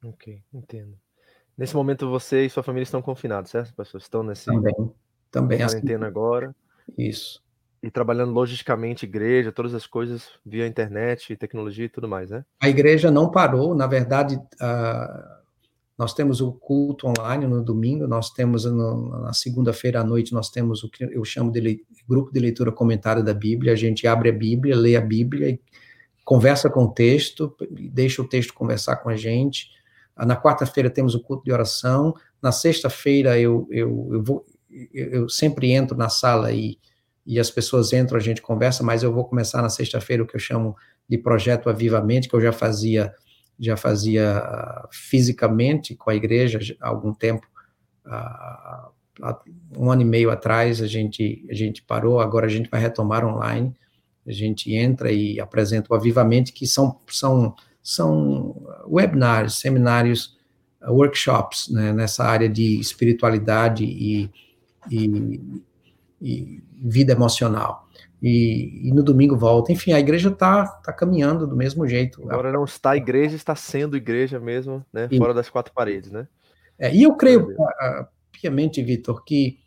Ok, entendo. Nesse momento você e sua família estão confinados, certo, pastor? Estão nesse também, também quarentena assim, agora. Isso. E trabalhando logisticamente, igreja, todas as coisas via internet, tecnologia e tudo mais, né? A igreja não parou, na verdade, uh, nós temos o culto online no domingo, nós temos no, na segunda-feira à noite, nós temos o que eu chamo de grupo de leitura comentária da Bíblia, a gente abre a Bíblia, lê a Bíblia conversa com o texto, deixa o texto conversar com a gente. Ah, na quarta-feira temos o culto de oração. Na sexta-feira eu, eu, eu, eu sempre entro na sala e, e as pessoas entram, a gente conversa, mas eu vou começar na sexta-feira o que eu chamo de projeto Avivamente, que eu já fazia já fazia ah, fisicamente com a igreja há algum tempo, há um ano e meio atrás a gente a gente parou, agora a gente vai retomar online a gente entra e apresenta o Avivamente, que são, são, são webinars, seminários, uh, workshops né, nessa área de espiritualidade e, e, e vida emocional. E, e, no domingo volta. Enfim, a igreja está tá caminhando do mesmo jeito. Agora não está igreja, está sendo igreja mesmo, né? E, fora das quatro paredes, né? É, e eu creio uh, piamente, Vitor, que,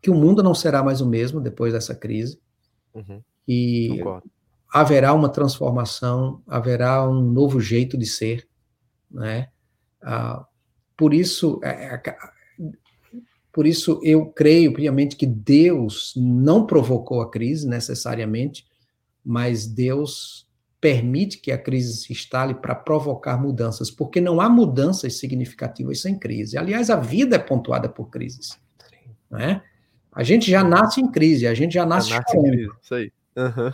que o mundo não será mais o mesmo depois dessa crise. Uhum e Concordo. haverá uma transformação, haverá um novo jeito de ser, né? Ah, por isso, é, é, por isso eu creio piamente que Deus não provocou a crise necessariamente, mas Deus permite que a crise se instale para provocar mudanças, porque não há mudanças significativas sem crise. Aliás, a vida é pontuada por crises. Né? A gente já nasce em crise, a gente já nasce, já nasce em crise, isso aí. Uhum.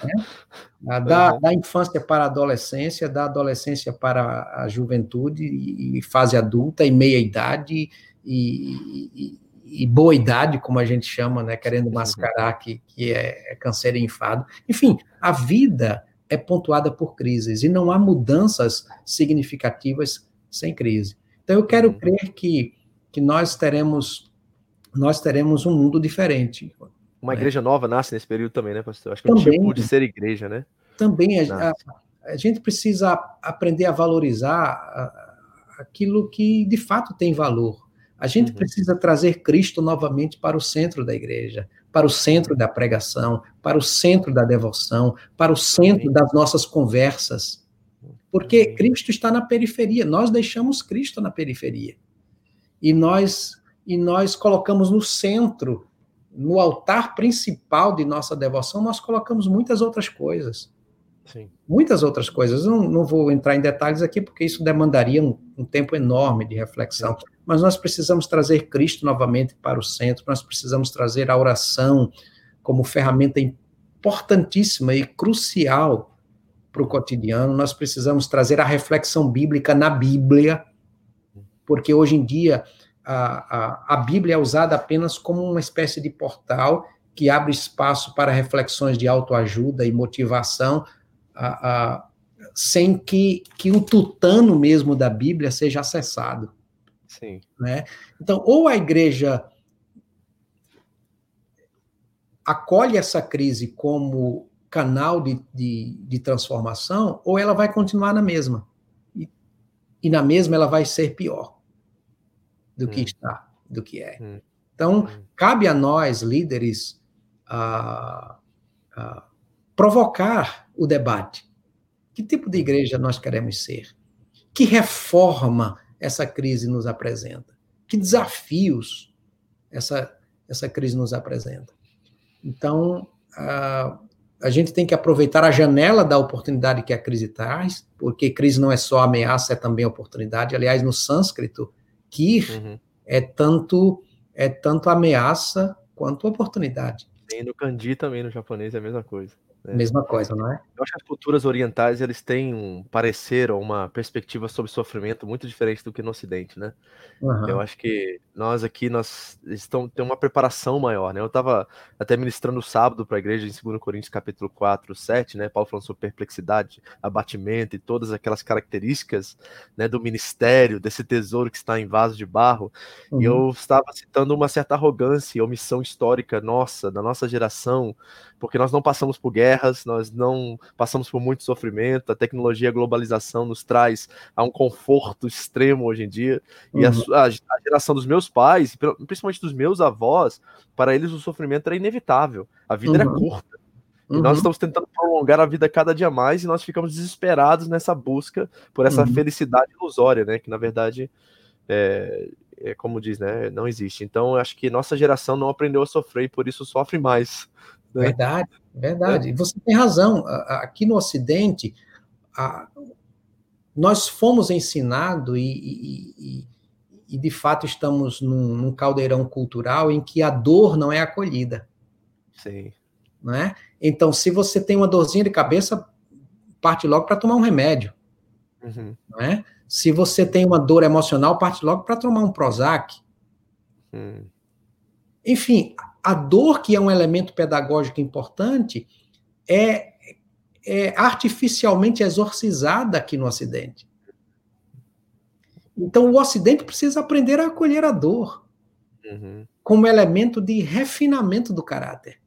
Né? Da, uhum. da, infância para a adolescência, da adolescência para a juventude e, fase adulta e meia idade e, e, e, boa idade, como a gente chama, né, querendo mascarar que, que é, é câncer e enfado. Enfim, a vida é pontuada por crises e não há mudanças significativas sem crise. Então eu quero uhum. crer que, que nós teremos nós teremos um mundo diferente. Uma é. igreja nova nasce nesse período também, né, pastor? Acho que também, é um tipo de ser igreja, né? Também. A, a, a gente precisa aprender a valorizar aquilo que de fato tem valor. A gente uhum. precisa trazer Cristo novamente para o centro da igreja, para o centro da pregação, para o centro da devoção, para o centro Amém. das nossas conversas. Porque Amém. Cristo está na periferia, nós deixamos Cristo na periferia. E nós e nós colocamos no centro no altar principal de nossa devoção, nós colocamos muitas outras coisas. Sim. Muitas outras coisas. Não, não vou entrar em detalhes aqui, porque isso demandaria um, um tempo enorme de reflexão. Sim. Mas nós precisamos trazer Cristo novamente para o centro, nós precisamos trazer a oração como ferramenta importantíssima e crucial para o cotidiano. Nós precisamos trazer a reflexão bíblica na Bíblia, porque hoje em dia a, a, a Bíblia é usada apenas como uma espécie de portal que abre espaço para reflexões de autoajuda e motivação, a, a, sem que, que o tutano mesmo da Bíblia seja acessado. Sim. Né? Então, ou a igreja acolhe essa crise como canal de, de, de transformação, ou ela vai continuar na mesma. E, e, na mesma ela vai ser pior do hum. que está, do que é. Hum. Então, hum. cabe a nós, líderes, a, a provocar o debate. Que tipo de igreja nós queremos ser? Que reforma essa crise nos apresenta? Que desafios essa, essa crise nos apresenta? Então, a, a gente tem que aproveitar a janela da oportunidade que a crise traz, porque crise não é só ameaça, é também oportunidade. Aliás, no sânscrito, kir uhum. é tanto é tanto ameaça quanto oportunidade. E no kanji também, no japonês, é a mesma coisa. Né? Mesma coisa, não é? Eu acho que as culturas orientais eles têm um parecer ou uma perspectiva sobre sofrimento muito diferente do que no Ocidente, né? Uhum. Eu acho que nós aqui nós estamos tem uma preparação maior, né? Eu estava até ministrando sábado para a igreja em 2 Coríntios capítulo 4, 7, né? Paulo falando sobre perplexidade, abatimento e todas aquelas características, né, do ministério, desse tesouro que está em vaso de barro. Uhum. E eu estava citando uma certa arrogância e omissão histórica nossa, da nossa geração, porque nós não passamos por guerras, nós não passamos por muito sofrimento, a tecnologia e a globalização nos traz a um conforto extremo hoje em dia, uhum. e a, a, a, geração dos meus pais, principalmente dos meus avós, para eles o sofrimento era inevitável, a vida uhum. era curta. E uhum. nós estamos tentando prolongar a vida cada dia mais e nós ficamos desesperados nessa busca por essa uhum. felicidade ilusória, né? Que na verdade é, é, como diz, né? Não existe. Então, acho que nossa geração não aprendeu a sofrer e por isso sofre mais. Né? Verdade, verdade. É. Você tem razão. Aqui no Ocidente, a, nós fomos ensinados e, e, e, e, de fato estamos num, num, caldeirão cultural em que a dor não é acolhida. Sim. Né? Então, se você tem uma dorzinha de cabeça, parte logo para tomar um remédio. Uhum. Né? Se você tem uma dor emocional, parte logo para tomar um Prozac. Hum. Enfim, a dor, que é um elemento pedagógico importante, é, é artificialmente exorcizada aqui no Ocidente. Então, o Ocidente precisa aprender a acolher a dor uhum. como elemento de refinamento do caráter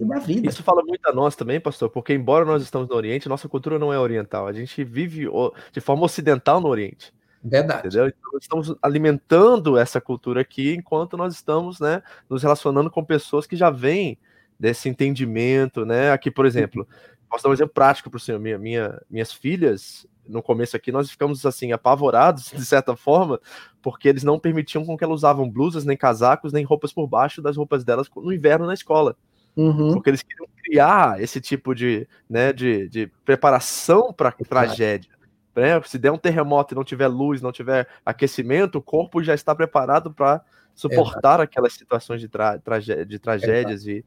e da vida. Isso fala muito a nós também, pastor, porque embora nós estamos no Oriente, nossa cultura não é oriental. A gente vive de forma ocidental no Oriente. Verdade. Entendeu? Então, nós estamos alimentando essa cultura aqui enquanto nós estamos né, nos relacionando com pessoas que já vêm desse entendimento, né? Aqui, por exemplo, posso dar um exemplo prático para o senhor. Minha, minha, minhas filhas, no começo aqui, nós ficamos assim, apavorados, *laughs* de certa forma, porque eles não permitiam com que elas usavam blusas, nem casacos, nem roupas por baixo das roupas delas no inverno na escola. Uhum. Porque eles queriam criar esse tipo de, né, de, de preparação para tragédia. Né? Se der um terremoto e não tiver luz, não tiver aquecimento, o corpo já está preparado para suportar Exato. aquelas situações de, tra de tragédias e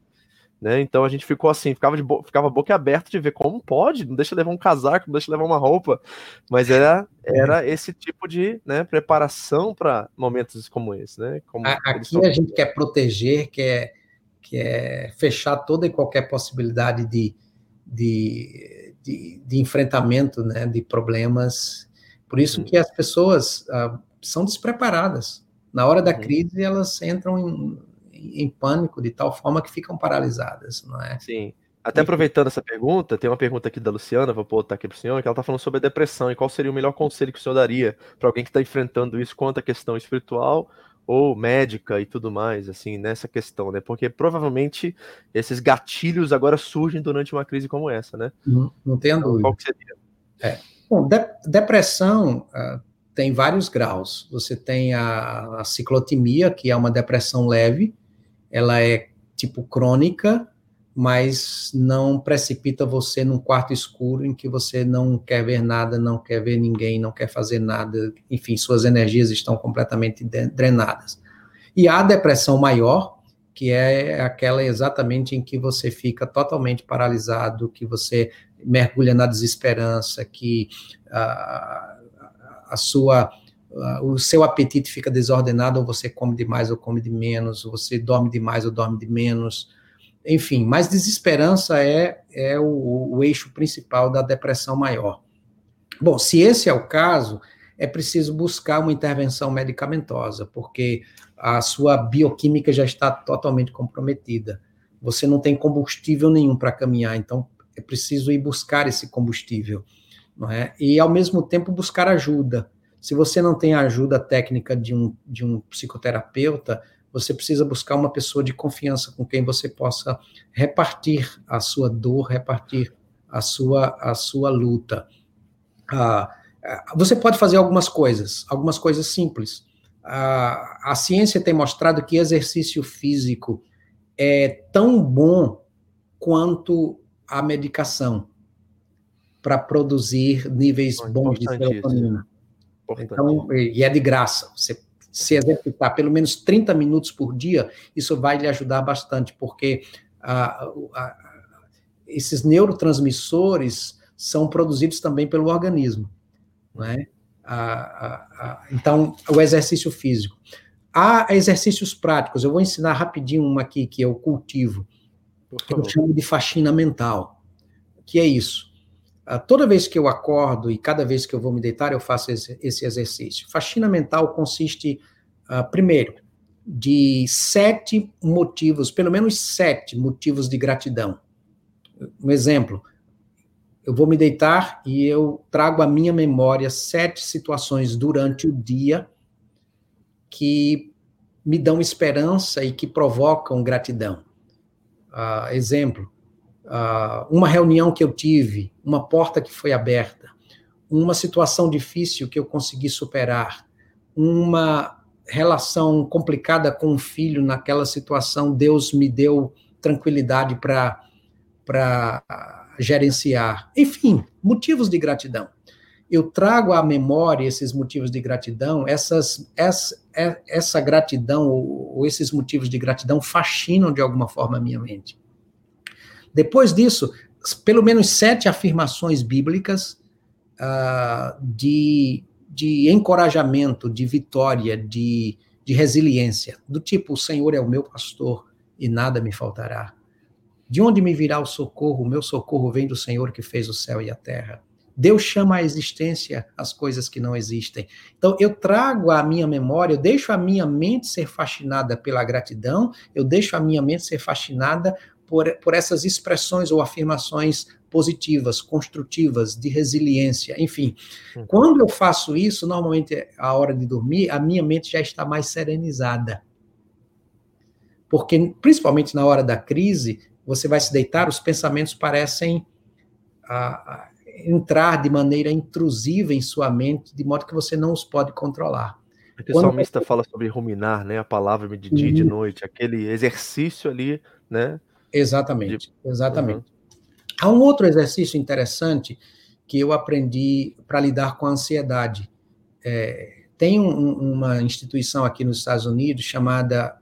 né? Então a gente ficou assim, ficava de bo ficava boca aberta de ver como pode, não deixa levar um casaco, não deixa levar uma roupa, mas era era esse tipo de né, preparação para momentos como esse, né? Como Aqui a gente quer proteger, quer quer fechar toda e qualquer possibilidade de, de de, de enfrentamento né, de problemas. Por isso que as pessoas uh, são despreparadas. Na hora da uhum. crise, elas entram em, em pânico de tal forma que ficam paralisadas, não é? Sim. Até aproveitando essa pergunta, tem uma pergunta aqui da Luciana, vou botar aqui para o senhor, que ela está falando sobre a depressão e qual seria o melhor conselho que o senhor daria para alguém que está enfrentando isso quanto à questão espiritual ou médica e tudo mais, assim, nessa questão, né? Porque provavelmente esses gatilhos agora surgem durante uma crise como essa, né? Não, não tenha então, dúvida. Qual que seria? É. Bom, de, depressão uh, tem vários graus. Você tem a, a ciclotimia, que é uma depressão leve, ela é tipo crônica, mas não precipita você num quarto escuro em que você não quer ver nada, não quer ver ninguém, não quer fazer nada, enfim, suas energias estão completamente drenadas. E a depressão maior, que é aquela exatamente em que você fica totalmente paralisado, que você mergulha na desesperança, que a, a sua o seu apetite fica desordenado, ou você come demais ou come de menos, ou você dorme demais ou dorme de menos, enfim, mas desesperança é, é o, o eixo principal da depressão maior. Bom, se esse é o caso, é preciso buscar uma intervenção medicamentosa, porque a sua bioquímica já está totalmente comprometida. Você não tem combustível nenhum para caminhar, então é preciso ir buscar esse combustível, não é? E ao mesmo tempo buscar ajuda. Se você não tem a ajuda técnica de um, de um psicoterapeuta, você precisa buscar uma pessoa de confiança com quem você possa repartir a sua dor, repartir a sua, a sua luta. Ah, você pode fazer algumas coisas, algumas coisas simples. Ah, a ciência tem mostrado que exercício físico é tão bom quanto a medicação para produzir níveis bons de serotonina. Então, e é de graça. Você se exercitar pelo menos 30 minutos por dia, isso vai lhe ajudar bastante, porque a, a, esses neurotransmissores são produzidos também pelo organismo. Né? então, o exercício físico. Há exercícios práticos, eu vou ensinar rapidinho uma aqui, que é o cultivo, que eu chamo de faxina mental. O que é isso? Uh, toda vez que eu acordo e cada vez que eu vou me deitar, eu faço esse, exercício. Faxina mental consiste, uh, primeiro, de sete motivos, pelo menos sete motivos de gratidão. Um exemplo, eu vou me deitar e eu trago à minha memória sete situações durante o dia que me dão esperança e que provocam gratidão. Uh, exemplo, uh, uma reunião que eu tive, uma porta que foi aberta, uma situação difícil que eu consegui superar, uma relação complicada com um filho naquela situação, Deus me deu tranquilidade para gerenciar. Enfim, motivos de gratidão. Eu trago à memória esses motivos de gratidão, essas, essa, essa gratidão, ou, ou esses motivos de gratidão, fascinam de alguma forma a minha mente. Depois disso, pelo menos sete afirmações bíblicas uh, de, de encorajamento, de vitória, de, de resiliência, do tipo: O Senhor é o meu pastor e nada me faltará. De onde me virá o socorro? O meu socorro vem do Senhor que fez o céu e a terra. Deus chama à existência as coisas que não existem. Então, eu trago à minha memória, eu deixo a minha mente ser fascinada pela gratidão, eu deixo a minha mente ser fascinada por, por essas expressões ou afirmações positivas, construtivas, de resiliência, enfim. Hum. Quando eu faço isso, normalmente a hora de dormir, a minha mente já está mais serenizada. Porque, principalmente na hora da crise, você vai se deitar, os pensamentos parecem entrar de maneira intrusiva em sua mente, de modo que você não os pode controlar. O salmista fala sobre ruminar, né? A palavra de dia e de noite, aquele exercício ali, né? Exatamente, exatamente. Uhum. Há um outro exercício interessante que eu aprendi para lidar com a ansiedade. É, tem um, uma instituição aqui nos Estados Unidos chamada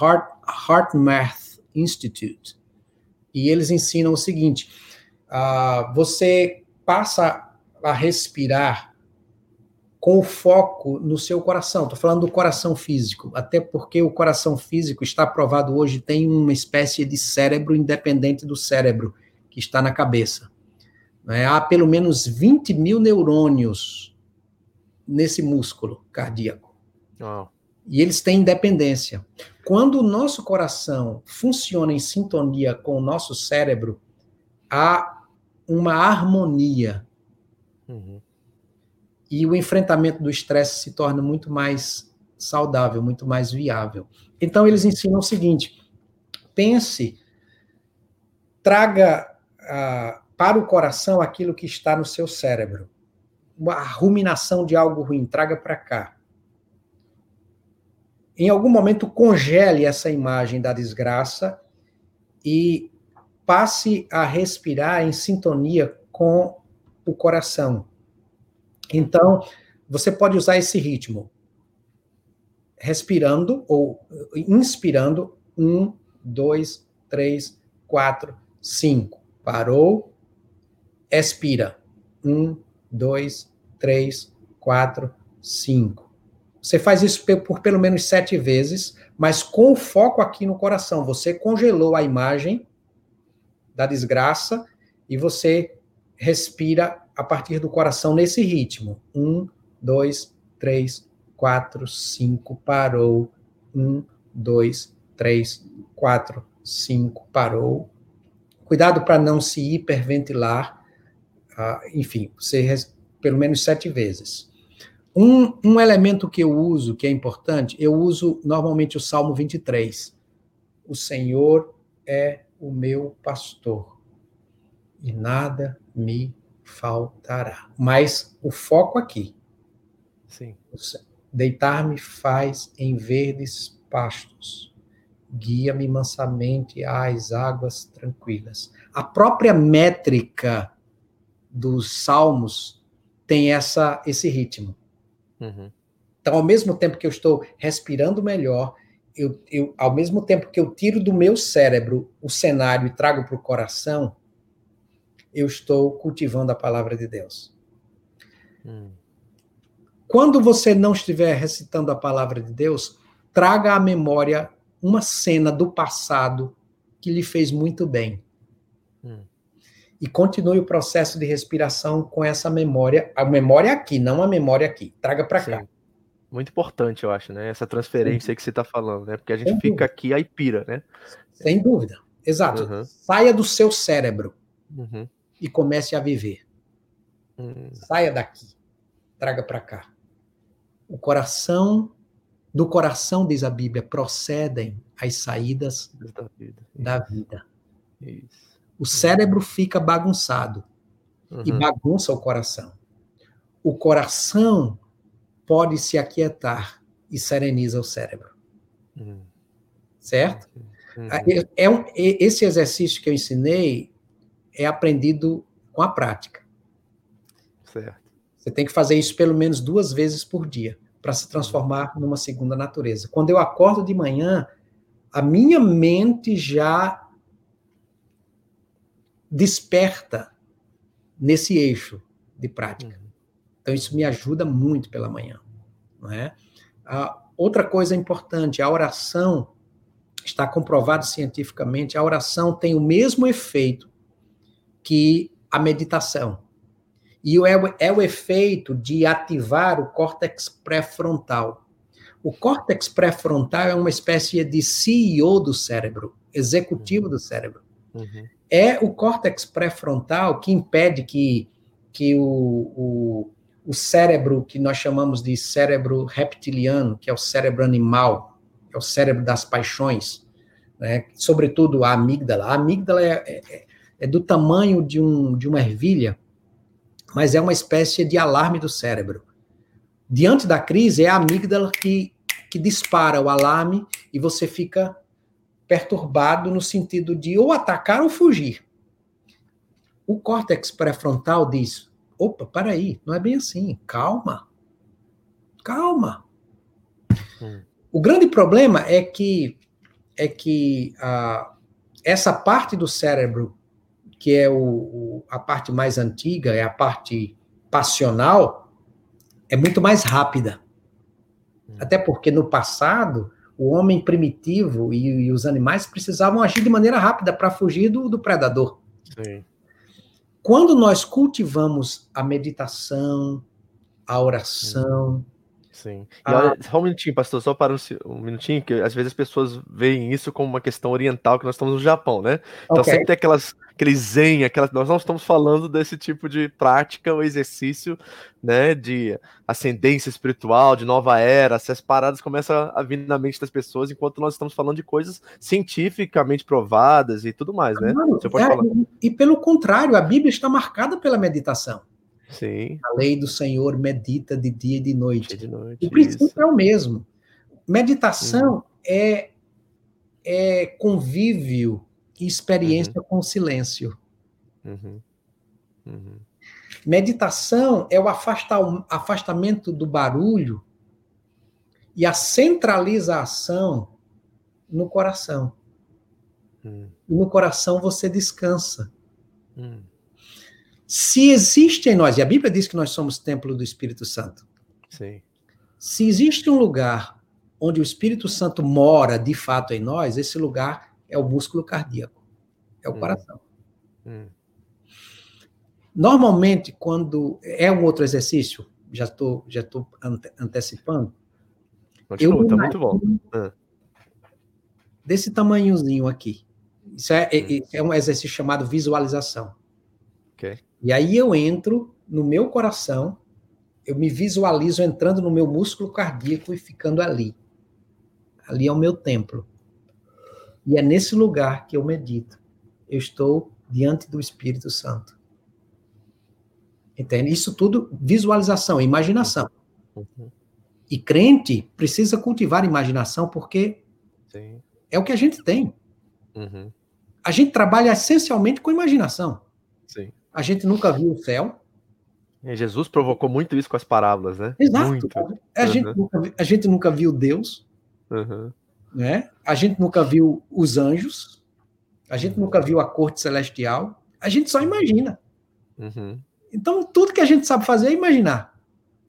Heart, Heart Math Institute, e eles ensinam o seguinte: uh, você passa a respirar com o foco no seu coração. Estou falando do coração físico, até porque o coração físico está provado hoje tem uma espécie de cérebro independente do cérebro que está na cabeça. É? Há pelo menos 20 mil neurônios nesse músculo cardíaco. Oh. E eles têm independência. Quando o nosso coração funciona em sintonia com o nosso cérebro, há uma harmonia. Uhum e o enfrentamento do estresse se torna muito mais saudável, muito mais viável. Então, eles ensinam o seguinte: pense, traga ah, para o coração aquilo que está no seu cérebro. Uma ruminação de algo ruim, traga para cá. Em algum momento, congele essa imagem da desgraça e passe a respirar em sintonia com o coração. Então, você pode usar esse ritmo respirando ou inspirando. Um, dois, três, quatro, cinco. Parou, expira. Um, dois, três, quatro, cinco. Você faz isso por pelo menos sete vezes, mas com foco aqui no coração. Você congelou a imagem da desgraça e você respira a partir do coração nesse ritmo. Um, dois, três, quatro, cinco, parou. Um, dois, três, quatro, cinco, parou. Cuidado para não se hiperventilar. Ah, enfim, você pelo menos sete vezes. Um, um elemento que eu uso, que é importante, eu uso normalmente o Salmo 23. O Senhor é o meu pastor e nada me faltará. Mas o foco aqui. Sim. Deitar-me faz em verdes pastos. Guia-me mansamente às águas tranquilas. A própria métrica dos salmos tem essa esse ritmo. Uhum. Então, ao mesmo tempo que eu estou respirando melhor, eu, eu, ao mesmo tempo que eu tiro do meu cérebro o cenário e trago para o coração, eu estou cultivando a palavra de Deus. Hum. Quando você não estiver recitando a palavra de Deus, traga à memória uma cena do passado que lhe fez muito bem. Hum. E continue o processo de respiração com essa memória. A memória aqui, não a memória aqui. Traga para cá. Muito importante, eu acho, né? Essa transferência Sim. que você está falando, né? Porque a gente Sem fica dúvida. aqui aí pira, né? Sem dúvida. Exato. Uhum. Saia do seu cérebro. Uhum e comece a viver. Hum. Saia daqui, traga para cá. O coração, do coração, diz a Bíblia, procedem as saídas da vida. Da vida. O cérebro fica bagunçado uhum. e bagunça o coração. O coração pode se aquietar e sereniza o cérebro. Uhum. Certo? Uhum. É, é esse exercício que eu ensinei é aprendido com a prática. Certo. Você tem que fazer isso pelo menos duas vezes por dia para se transformar numa segunda natureza. Quando eu acordo de manhã, a minha mente já desperta nesse eixo de prática. Uhum. Então isso me ajuda muito pela manhã, não é? Outra coisa importante, a oração está comprovado cientificamente, a oração tem o mesmo efeito que a meditação. E é o, é o efeito de ativar o córtex pré-frontal. O córtex pré-frontal é uma espécie de CEO do cérebro, executivo do cérebro. Uhum. É o córtex pré-frontal que impede que, que o, o, o cérebro que nós chamamos de cérebro reptiliano, que é o cérebro animal, é o cérebro das paixões, né? sobretudo a amígdala. A amígdala é, é, é do tamanho de, um, de uma ervilha, mas é uma espécie de alarme do cérebro. Diante da crise, é a amígdala que, que dispara o alarme e você fica perturbado no sentido de ou atacar ou fugir. O córtex pré-frontal diz: opa, para aí, não é bem assim, calma, calma. Hum. O grande problema é que é que ah, essa parte do cérebro que é o, o, a parte mais antiga, é a parte passional, é muito mais rápida. Hum. Até porque no passado, o homem primitivo e, e os animais precisavam agir de maneira rápida para fugir do, do predador. Sim. Quando nós cultivamos a meditação, a oração, Sim. E ah. olha, só um minutinho, pastor, só para um, um, minutinho, que às vezes as pessoas veem isso como uma questão oriental, que nós estamos no Japão, né? Então okay. sempre tem aquelas, aquele zen, aquelas, nós não estamos falando desse tipo de prática ou exercício, né, de ascendência espiritual, de nova era, essas paradas começam a vir na mente das pessoas, enquanto nós estamos falando de coisas cientificamente provadas e tudo mais, né? É. E pelo contrário, a Bíblia está marcada pela meditação. Sim. A lei do Senhor medita de dia e de noite. De noite o princípio isso. é o mesmo. Meditação uhum. é, é convívio experiência uhum. com o silêncio. Uhum. uhum. Meditação é o afastamento do barulho e a centralização no coração. Hum. E no coração você descansa. Hum. Se existe em nós, e a Bíblia diz que nós somos templo do Espírito Santo. Sim. Se existe um lugar onde o Espírito Santo mora de fato em nós, esse lugar é o músculo cardíaco, é o hum. coração. Hum. Normalmente, quando é um outro exercício, já estou já tô ante, antecipando. Continua, tá muito bom. Desse tamanhozinho aqui. Isso é, é, hum. é um exercício chamado visualização. Okay. E aí eu entro no meu coração, eu me visualizo entrando no meu músculo cardíaco e ficando ali. Ali é o meu templo. E é nesse lugar que eu medito. Eu estou diante do Espírito Santo. Entende? Isso tudo visualização, imaginação. Uhum. E crente precisa cultivar imaginação porque Sim. é o que a gente tem. Uhum. A gente trabalha essencialmente com imaginação. Sim. A gente nunca viu o céu. E Jesus provocou muito isso com as parábolas, né? Exato. Muito. A, uhum. gente nunca, a gente nunca viu Deus. Né? A gente nunca viu os anjos. A gente nunca viu a corte celestial. A gente só imagina. Uhum. Então, tudo que a gente sabe fazer é imaginar.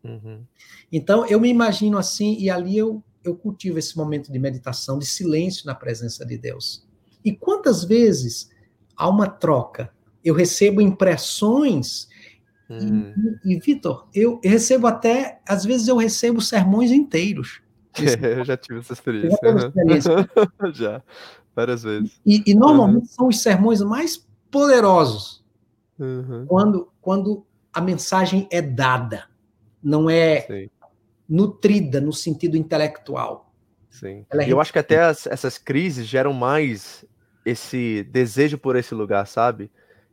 Uhum. Então, eu me imagino assim, e ali eu, eu cultivo esse momento de meditação, de silêncio na presença de Deus. E quantas vezes há uma troca? Eu recebo impressões. Hum. E, e Vitor, eu recebo até, às vezes eu recebo sermões inteiros. *laughs* eu já tive essa experiência. Já, experiência. *laughs* já várias vezes. E, e normalmente uhum. são os sermões mais poderosos uhum. quando, quando a mensagem é dada, não é Sim. nutrida no sentido intelectual. Sim. É eu acho que até as, essas crises geram mais esse desejo por esse lugar, sabe?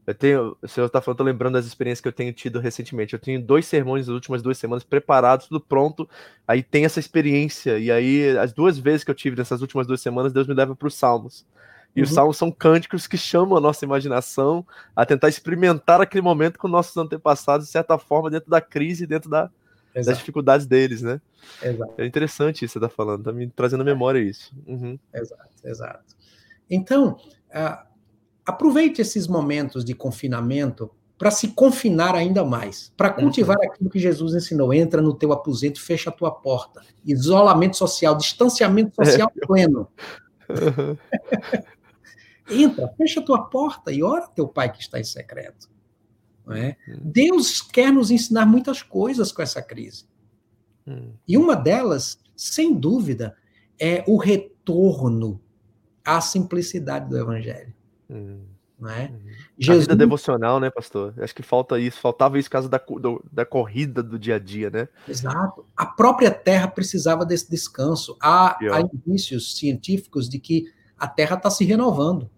Eu tenho, o senhor está falando, tô lembrando das experiências que eu tenho tido recentemente. Eu tenho dois sermões nas últimas duas semanas preparados, tudo pronto. Aí tem essa experiência. E aí, as duas vezes que eu tive nessas últimas duas semanas, Deus me leva para os Salmos. E uhum. os salmos são cânticos que chamam a nossa imaginação a tentar experimentar aquele momento com nossos antepassados, de certa forma, dentro da crise, dentro da, das dificuldades deles, né? Exato. É interessante isso que você está falando, está me trazendo à memória isso. Uhum. Exato, exato. Então, uh, aproveite esses momentos de confinamento para se confinar ainda mais, para cultivar uhum. aquilo que Jesus ensinou. Entra no teu aposento, fecha a tua porta. Isolamento social, distanciamento social é. pleno. Uhum. *laughs* Entra, fecha a tua porta e ora teu pai que está em secreto. É? Uhum. Deus quer nos ensinar muitas coisas com essa crise. Uhum. E uma delas, sem dúvida, é o retorno a simplicidade do evangelho. Hum. Não é? Uhum. Jesus... A vida devocional, né, pastor? Acho que falta isso, faltava isso por causa da, do, da corrida do dia a dia, né? Exato. A própria Terra precisava desse descanso. Há, há indícios científicos de que a Terra está se renovando.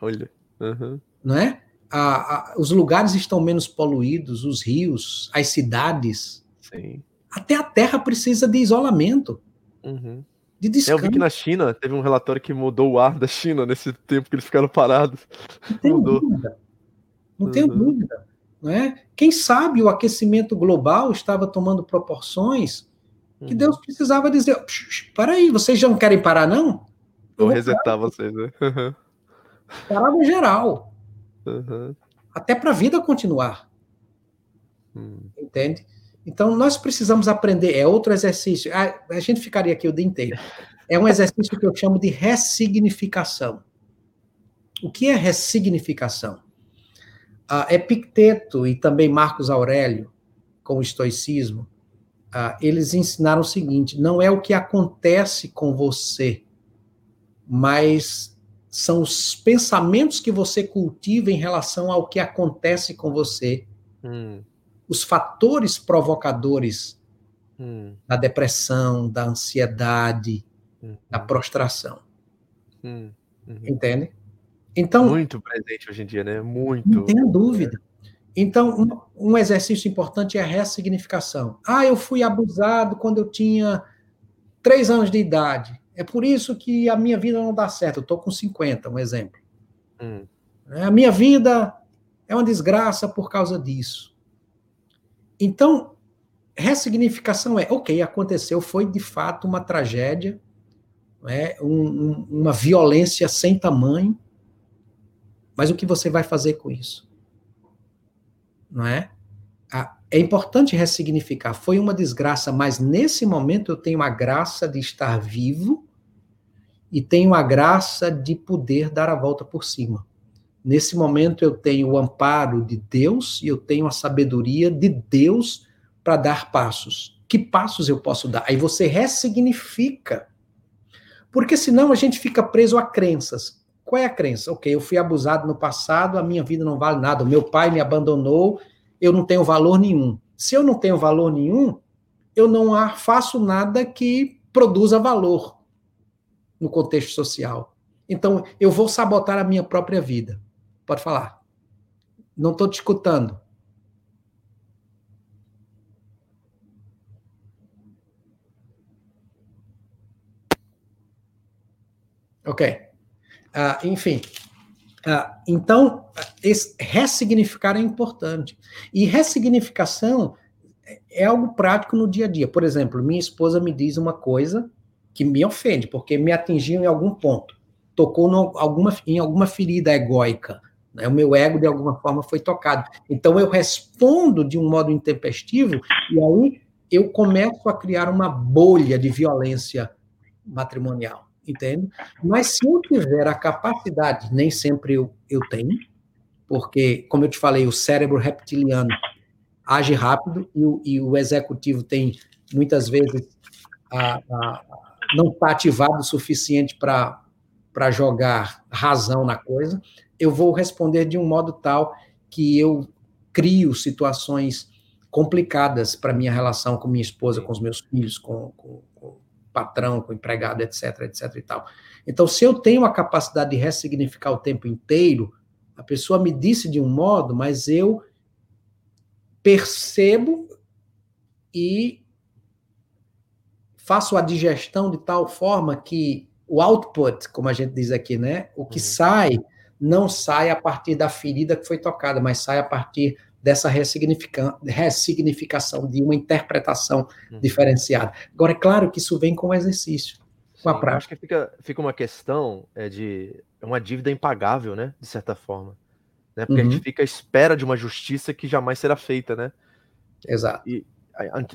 Olha. Uhum. Não é? A, a, os lugares estão menos poluídos, os rios, as cidades. Sim. Até a Terra precisa de isolamento. Uhum de descanso. Eu vi que na China teve um relatório que mudou o ar da China nesse tempo que eles ficaram parados. Não tenho mudou. dúvida. Não uhum. tenho dúvida. Né? Quem sabe o aquecimento global estava tomando proporções que uhum. Deus precisava dizer: para aí, vocês já não querem parar, não? Eu vou resetar vocês, né? Uhum. Geral. Uhum. Até para a vida continuar. Hum. Entende? Então, nós precisamos aprender, é outro exercício. A, a gente ficaria aqui o dia inteiro. É um exercício que eu chamo de ressignificação. O que é ressignificação? Uh, Epicteto e também Marcos Aurélio, com o estoicismo, uh, eles ensinaram o seguinte: não é o que acontece com você, mas são os pensamentos que você cultiva em relação ao que acontece com você. Hum os fatores provocadores hum. da depressão, da ansiedade, hum. da prostração. Hum. Uhum. Entende? Então, muito presente hoje em dia, né? Muito. Não tenha dúvida. Então, um, um exercício importante é a ressignificação. Ah, eu fui abusado quando eu tinha três anos de idade. É por isso que a minha vida não dá certo. Eu estou com 50, um exemplo. Hum. A minha vida é uma desgraça por causa disso. Então, ressignificação é, ok, aconteceu, foi de fato uma tragédia, é, um, uma violência sem tamanho, mas o que você vai fazer com isso? Não é? É importante ressignificar. Foi uma desgraça, mas nesse momento eu tenho a graça de estar vivo e tenho a graça de poder dar a volta por cima. Nesse momento eu tenho o amparo de Deus e eu tenho a sabedoria de Deus para dar passos. Que passos eu posso dar? Aí você ressignifica. Porque senão a gente fica preso a crenças. Qual é a crença? Ok, eu fui abusado no passado, a minha vida não vale nada, meu pai me abandonou, eu não tenho valor nenhum. Se eu não tenho valor nenhum, eu não faço nada que produza valor no contexto social. Então, eu vou sabotar a minha própria vida. Pode falar. Não estou te escutando. Ok. Uh, enfim. Uh, então, esse ressignificar é importante. E ressignificação é algo prático no dia a dia. Por exemplo, minha esposa me diz uma coisa que me ofende, porque me atingiu em algum ponto, tocou no, alguma, em alguma ferida egóica. Né? O meu ego, de alguma forma, foi tocado. Então, eu respondo de um modo intempestivo, e aí eu começo a criar uma bolha de violência matrimonial, entende? Mas se eu tiver a capacidade, nem sempre eu, eu tenho, porque, como eu te falei, o cérebro reptiliano age rápido e o, e o executivo tem, muitas vezes, a, a, não está ativado o suficiente para jogar razão na coisa, eu vou responder de um modo tal que eu crio situações complicadas para minha relação com minha esposa, com os meus filhos, com, com, com, o patrão, com o empregado, etc, etc e tal. Então, se eu tenho a capacidade de ressignificar o tempo inteiro, a pessoa me disse de um modo, mas eu percebo e faço a digestão de tal forma que o output, como a gente diz aqui, né? O que uhum. sai não sai a partir da ferida que foi tocada, mas sai a partir dessa ressignifica ressignificação, de uma interpretação uhum. diferenciada. Agora, é claro que isso vem com o exercício, com Sim, a prática. Acho que fica, fica uma questão é de é uma dívida impagável, né? De certa forma. Né? Porque uhum. a gente uhum. fica à espera de uma justiça que jamais será feita, né? Exato. E,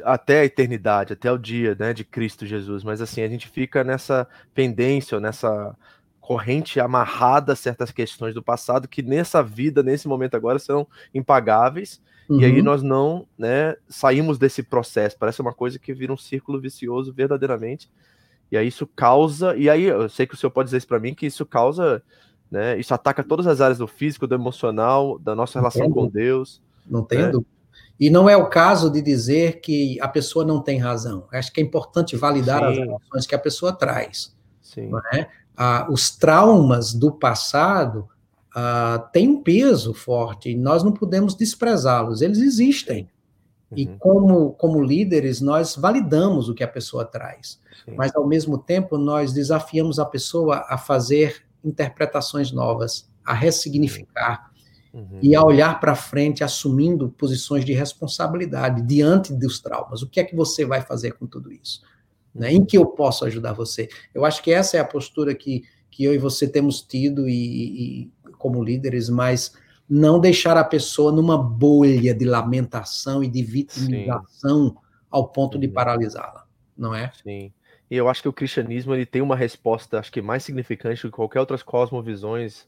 até a eternidade, até o dia né, de Cristo Jesus, mas assim, a gente fica nessa pendência, nessa corrente amarrada a certas questões do passado que nessa vida, nesse momento agora, são impagáveis, uhum. e aí uhum. nós não né, saímos desse processo, parece uma coisa que vira um círculo vicioso verdadeiramente, e aí isso causa, e aí eu sei que o senhor pode dizer isso para mim, que isso causa, né, isso ataca todas as áreas do físico, do emocional, da nossa relação Entendo. com Deus. Não tenho né? dúvida. E não é o caso de dizer que a pessoa não tem razão. Acho que é importante validar Sim. as emoções que a pessoa traz. Sim. É? Ah, os traumas do passado ah, têm um peso forte e nós não podemos desprezá-los. Eles existem. Uhum. E como, como líderes, nós validamos o que a pessoa traz. Sim. Mas, ao mesmo tempo, nós desafiamos a pessoa a fazer interpretações novas, a ressignificar uhum. e a olhar para frente assumindo posições de responsabilidade diante dos traumas. O que é que você vai fazer com tudo isso? Né? Em que eu posso ajudar você? Eu acho que essa é a postura que, que eu e você temos tido e, e como líderes, mas não deixar a pessoa numa bolha de lamentação e de vitimização Sim. ao ponto de uhum. paralisá-la, não é? Sim. E eu acho que o cristianismo ele tem uma resposta, acho que mais significante do que qualquer outras cosmovisões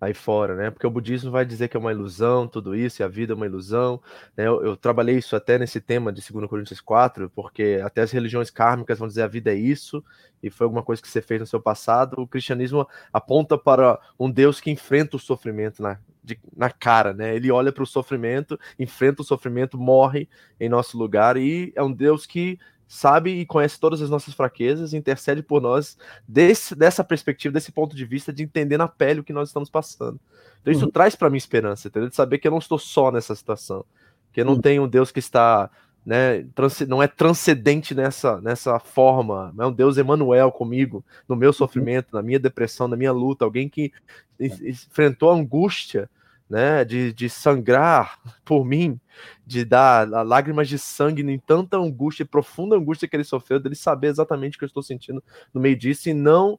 aí fora, né? Porque o budismo vai dizer que é uma ilusão, tudo isso, e a vida é uma ilusão. Né? Eu, eu, trabalhei isso até nesse tema de 2 Coríntios 4, porque até as religiões kármicas vão dizer a vida é isso, e foi alguma coisa que você fez no seu passado. O cristianismo aponta para um Deus que enfrenta o sofrimento na, de, na cara, né? Ele olha para o sofrimento, enfrenta o sofrimento, morre em nosso lugar, e é um Deus que sabe e conhece todas as nossas fraquezas, intercede por nós desse, dessa perspectiva, desse ponto de vista de entender na pele o que nós estamos passando. Então isso uhum. traz para mim esperança, entendeu? De saber que eu não estou só nessa situação, que eu não uhum. tenho um Deus que está, né, não é transcendente nessa, nessa forma, não é um Deus Emanuel comigo, no meu uhum. sofrimento, na minha depressão, na minha luta, alguém que enfrentou a angústia né, de, de sangrar por mim, de dar lágrimas de sangue em tanta angústia, profunda angústia que ele sofreu, dele saber exatamente o que eu estou sentindo no meio disso e não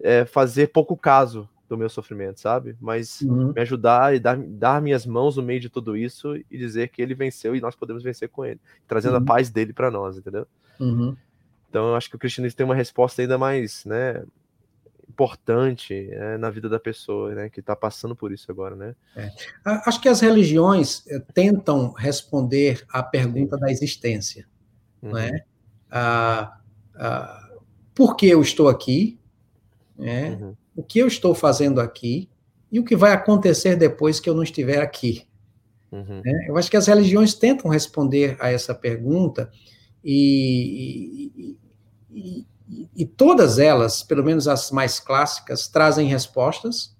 é, fazer pouco caso do meu sofrimento, sabe? Mas uhum. me ajudar e dar, dar minhas mãos no meio de tudo isso e dizer que ele venceu e nós podemos vencer com ele, trazendo uhum. a paz dele para nós, entendeu? Uhum. Então eu acho que o cristianismo tem uma resposta ainda mais, né, importante é, na vida da pessoa, né, que está passando por isso agora, né? É. Acho que as religiões eh, tentam responder à pergunta Sim. da existência, uhum. não é? Ah, ah, por que eu estou aqui? Né? Uhum. O que eu estou fazendo aqui? E o que vai acontecer depois que eu não estiver aqui? Uhum. É, eu acho que as religiões tentam responder a essa pergunta e, e, e, e, todas elas, pelo menos as mais clássicas, trazem respostas.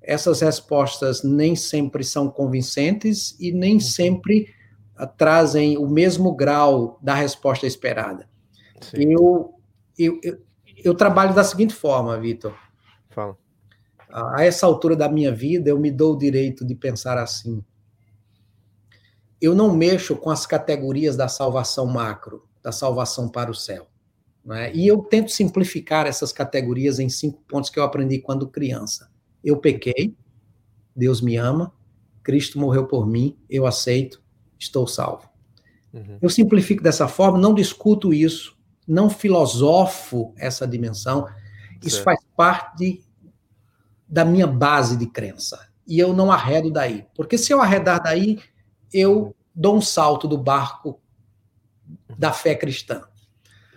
Essas respostas nem sempre são convincentes e nem uhum. sempre uh, trazem o mesmo grau da resposta esperada. Eu, eu, eu, eu, trabalho da seguinte forma, Vitor. Fala. A essa altura da minha vida, eu me dou o direito de pensar assim eu não mexo com as categorias da salvação macro, da salvação para o céu. É? E eu tento simplificar essas categorias em cinco pontos que eu aprendi quando criança. Eu pequei, Deus me ama, Cristo morreu por mim, eu aceito, estou salvo. Uhum. Eu simplifico dessa forma, não discuto isso, não filosofo essa dimensão. Isso certo. faz parte da minha base de crença. E eu não arredo daí. Porque se eu arredar daí, eu dou um salto do barco da fé cristã.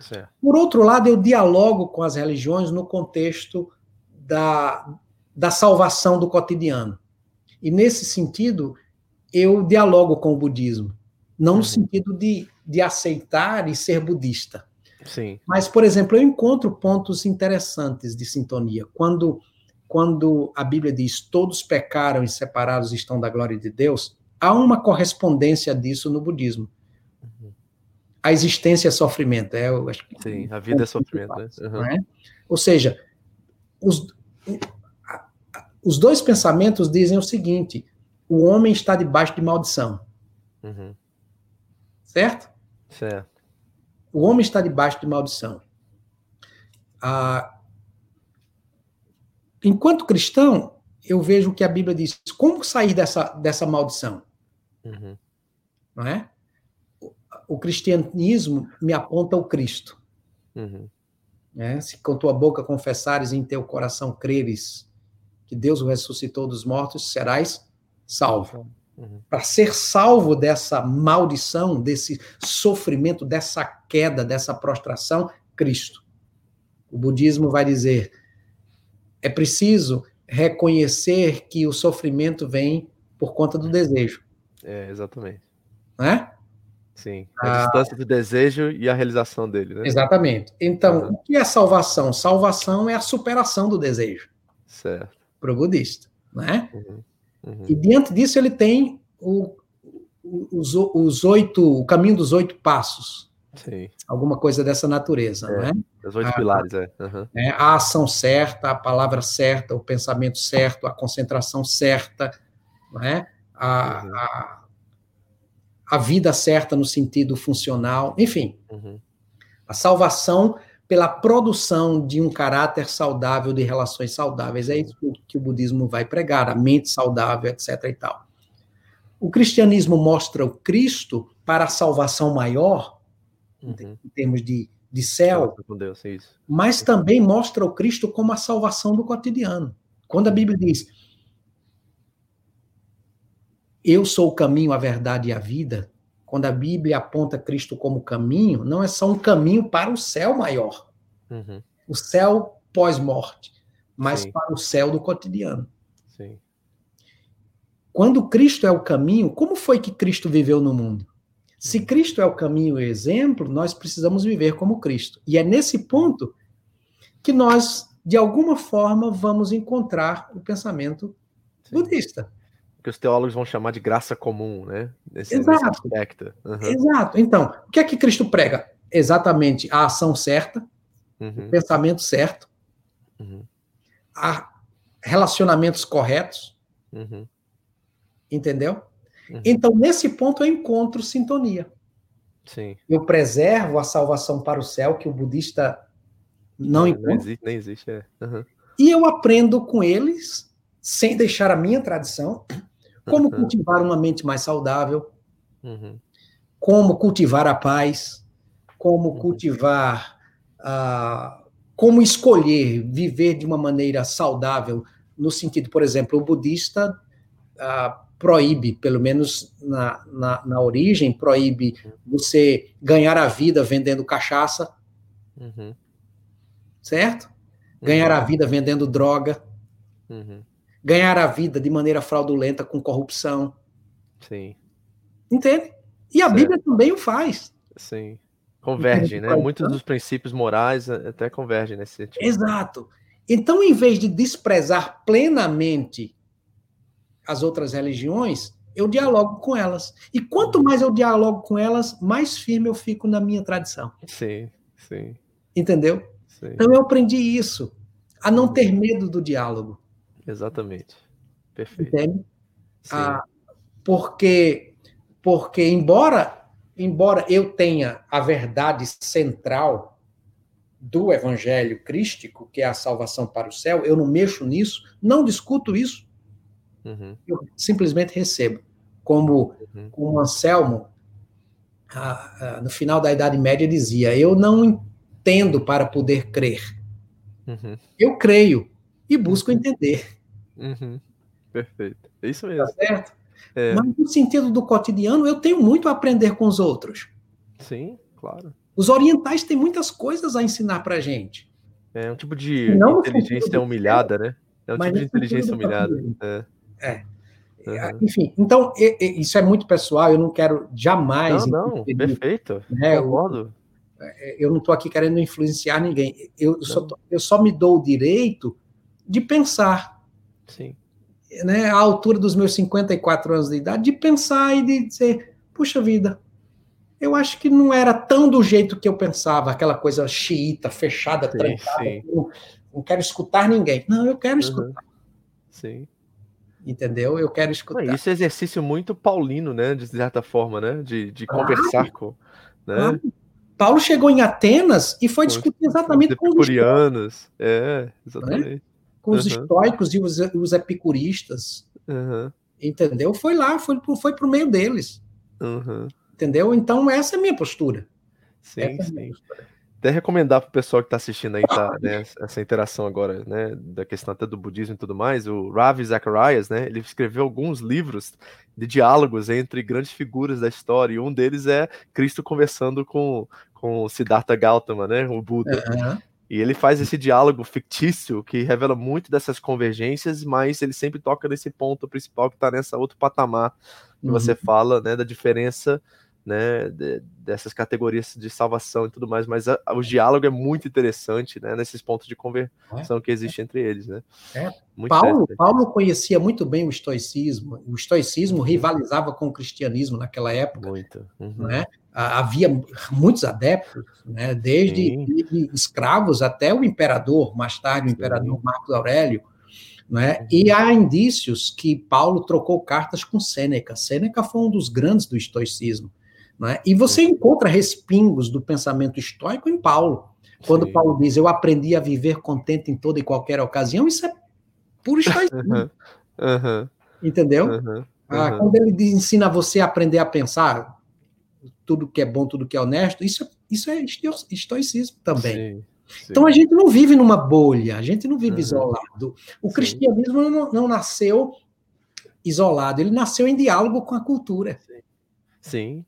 Certo. Por outro lado, eu dialogo com as religiões no contexto da, da salvação do cotidiano. E nesse sentido, eu dialogo com o budismo. Não uhum. no sentido de, de aceitar e ser budista. Sim. Mas, por exemplo, eu encontro pontos interessantes de sintonia. Quando, quando a Bíblia diz todos pecaram e separados estão da glória de Deus, há uma correspondência disso no budismo. A existência é sofrimento. É, eu acho que Sim, a vida é sofrimento. Né? Uhum. É? Ou seja, os, os dois pensamentos dizem o seguinte: o homem está debaixo de maldição. Uhum. Certo? Certo. O homem está debaixo de maldição. Ah, enquanto cristão, eu vejo que a Bíblia diz: como sair dessa, dessa maldição? Uhum. Não é? O, cristianismo me aponta o Cristo. Uhum. É? Se com tua boca confessares e em teu coração creres que Deus o ressuscitou dos mortos, serás salvo. Uhum. Para ser salvo dessa maldição, desse sofrimento, dessa queda, dessa prostração, Cristo. O budismo vai dizer: é preciso reconhecer que o sofrimento vem por conta do desejo. É, exatamente. Né? Sim, a ah, distância do desejo e a realização dele, né? Exatamente. Então, uhum. o que é salvação? Salvação é a superação do desejo. Certo. Para o budista, né? Uhum. Uhum. E diante disso ele tem o, os, os oito, o caminho dos oito passos. Sim. Alguma coisa dessa natureza, é, né? Os oito a, pilares, é. Uhum. é. A ação certa, a palavra certa, o pensamento certo, a concentração certa, né? a, uhum. a, a, vida certa no sentido funcional, enfim. Uhum. A salvação pela produção de um caráter saudável, de relações saudáveis. É isso que o budismo vai pregar, a mente saudável, etc. e tal. O cristianismo mostra o Cristo para a salvação maior, uhum. em termos de, de céu, Deus, mas também mostra o Cristo como a salvação do cotidiano. Quando a Bíblia diz eu sou o caminho, a verdade e a vida, quando a Bíblia aponta Cristo como caminho, não é só um caminho para o céu maior, uhum. o céu pós-morte, mas Sim. para o céu do cotidiano. Sim. Quando Cristo é o caminho, como foi que Cristo viveu no mundo? Se uhum. Cristo é o caminho e o exemplo, nós precisamos viver como Cristo. E é nesse ponto que nós, de alguma forma, vamos encontrar o pensamento Sim. budista que os teólogos vão chamar de graça comum, né? Nesse, Exato. Nesse aspecto. Uhum. Exato. Então, o que é que Cristo prega? Exatamente a ação certa, uhum. o pensamento certo, uhum. a relacionamentos corretos. Uhum. Entendeu? Uhum. Então, nesse ponto, eu encontro sintonia. Sim. Eu preservo a salvação para o céu, que o budista não, não encontra. Nem existe, nem existe é. Uhum. E eu aprendo com eles, sem deixar a minha tradição, como cultivar uma mente mais saudável, uhum. como cultivar a paz, como uhum. cultivar uh, como escolher viver de uma maneira saudável, no sentido, por exemplo, o budista ah, proíbe, pelo menos na, na, na, origem, proíbe você ganhar a vida vendendo cachaça, uhum. certo? Ganhar uhum. a vida vendendo droga, uhum. Ganhar a vida de maneira fraudulenta com corrupção. Sim. Entende? E a certo. Bíblia também o faz. Sim. Convergem, né? Muitos dos princípios morais até convergem nesse sentido. Exato. Então, em vez de desprezar plenamente as outras religiões, eu dialogo com elas. E quanto mais eu dialogo com elas, mais firme eu fico na minha tradição. Sim, sim. Entendeu? Sim. Então eu aprendi isso, a não ter medo do diálogo. Exatamente. Perfeito. Entende? Ah, porque, porque embora, embora eu tenha a verdade central do evangelho crístico, que é a salvação para o céu, eu não mexo nisso, não discuto isso. Uhum. Eu simplesmente recebo. Como, uhum. como Anselmo, a, a, no final da Idade Média, dizia: Eu não entendo para poder crer. Uhum. Eu creio e busco uhum. entender. Uhum. Perfeito. É isso mesmo. Tá certo? É. Mas no sentido do cotidiano, eu tenho muito a aprender com os outros. Sim, claro. Os orientais têm muitas coisas a ensinar para gente. É um tipo de não inteligência humilhada, né? É um tipo de inteligência humilhada. É. É. Uhum. Enfim, então, isso é muito pessoal, eu não quero jamais. Não, não, perfeito. Né, eu, é, eu não estou aqui querendo influenciar ninguém. Eu só, eu só me dou o direito de pensar. Sim. Né, à altura dos meus 54 anos de idade, de pensar e de dizer: puxa vida, eu acho que não era tão do jeito que eu pensava, aquela coisa xiita, fechada, sim, trancada. Sim. Não, não, quero escutar ninguém. Não, eu quero uhum. escutar. Sim entendeu? Eu quero escutar. Isso é exercício muito paulino, né? De certa forma, né? De, de conversar com. Né? Paulo chegou em Atenas e foi discutir exatamente com os epicurianos. É, exatamente. Né? Com os uhum. estoicos e os, os epicuristas. Uhum. Entendeu? Foi lá, foi, foi pro meio deles. Uhum. Entendeu? Então, essa é a minha postura. Sim, essa sim. É até recomendar para o pessoal que está assistindo aí tá, né, essa interação agora, né, da questão até do budismo e tudo mais, o Ravi Zacharias, né, ele escreveu alguns livros de diálogos entre grandes figuras da história, e um deles é Cristo conversando com, com Siddhartha Gautama, né, o Buda. Uhum. E ele faz esse diálogo fictício que revela muito dessas convergências, mas ele sempre toca nesse ponto principal que está nessa outro patamar que uhum. você fala, né, da diferença né, de, dessas categorias de salvação e tudo mais, mas a, o diálogo é muito interessante, né, nesses pontos de conversão é, que existem é. entre eles, né. É. Paulo, Paulo conhecia muito bem o estoicismo, o estoicismo uhum. rivalizava com o cristianismo naquela época, muito. Uhum. né, havia muitos adeptos, né, desde escravos até o imperador, mais tarde o imperador Marcos Aurélio, né? Uhum. E há indícios que Paulo trocou cartas com Sêneca. Sêneca foi um dos grandes do estoicismo. Né? E você encontra respingos do pensamento estoico em Paulo. Quando Sim. Paulo diz, eu aprendi a viver contente em toda e qualquer ocasião, isso é puro estoicismo. Uhum. Entendeu? Uhum. Ah, quando ele ensina você a aprender a pensar tudo que é bom, tudo que é honesto, isso, isso é estoicismo também. Sim. Sim. Então a gente não vive numa bolha, a gente não vive uhum. isolado. O Sim. cristianismo não, não, nasceu isolado, ele nasceu em diálogo com a cultura. Sim.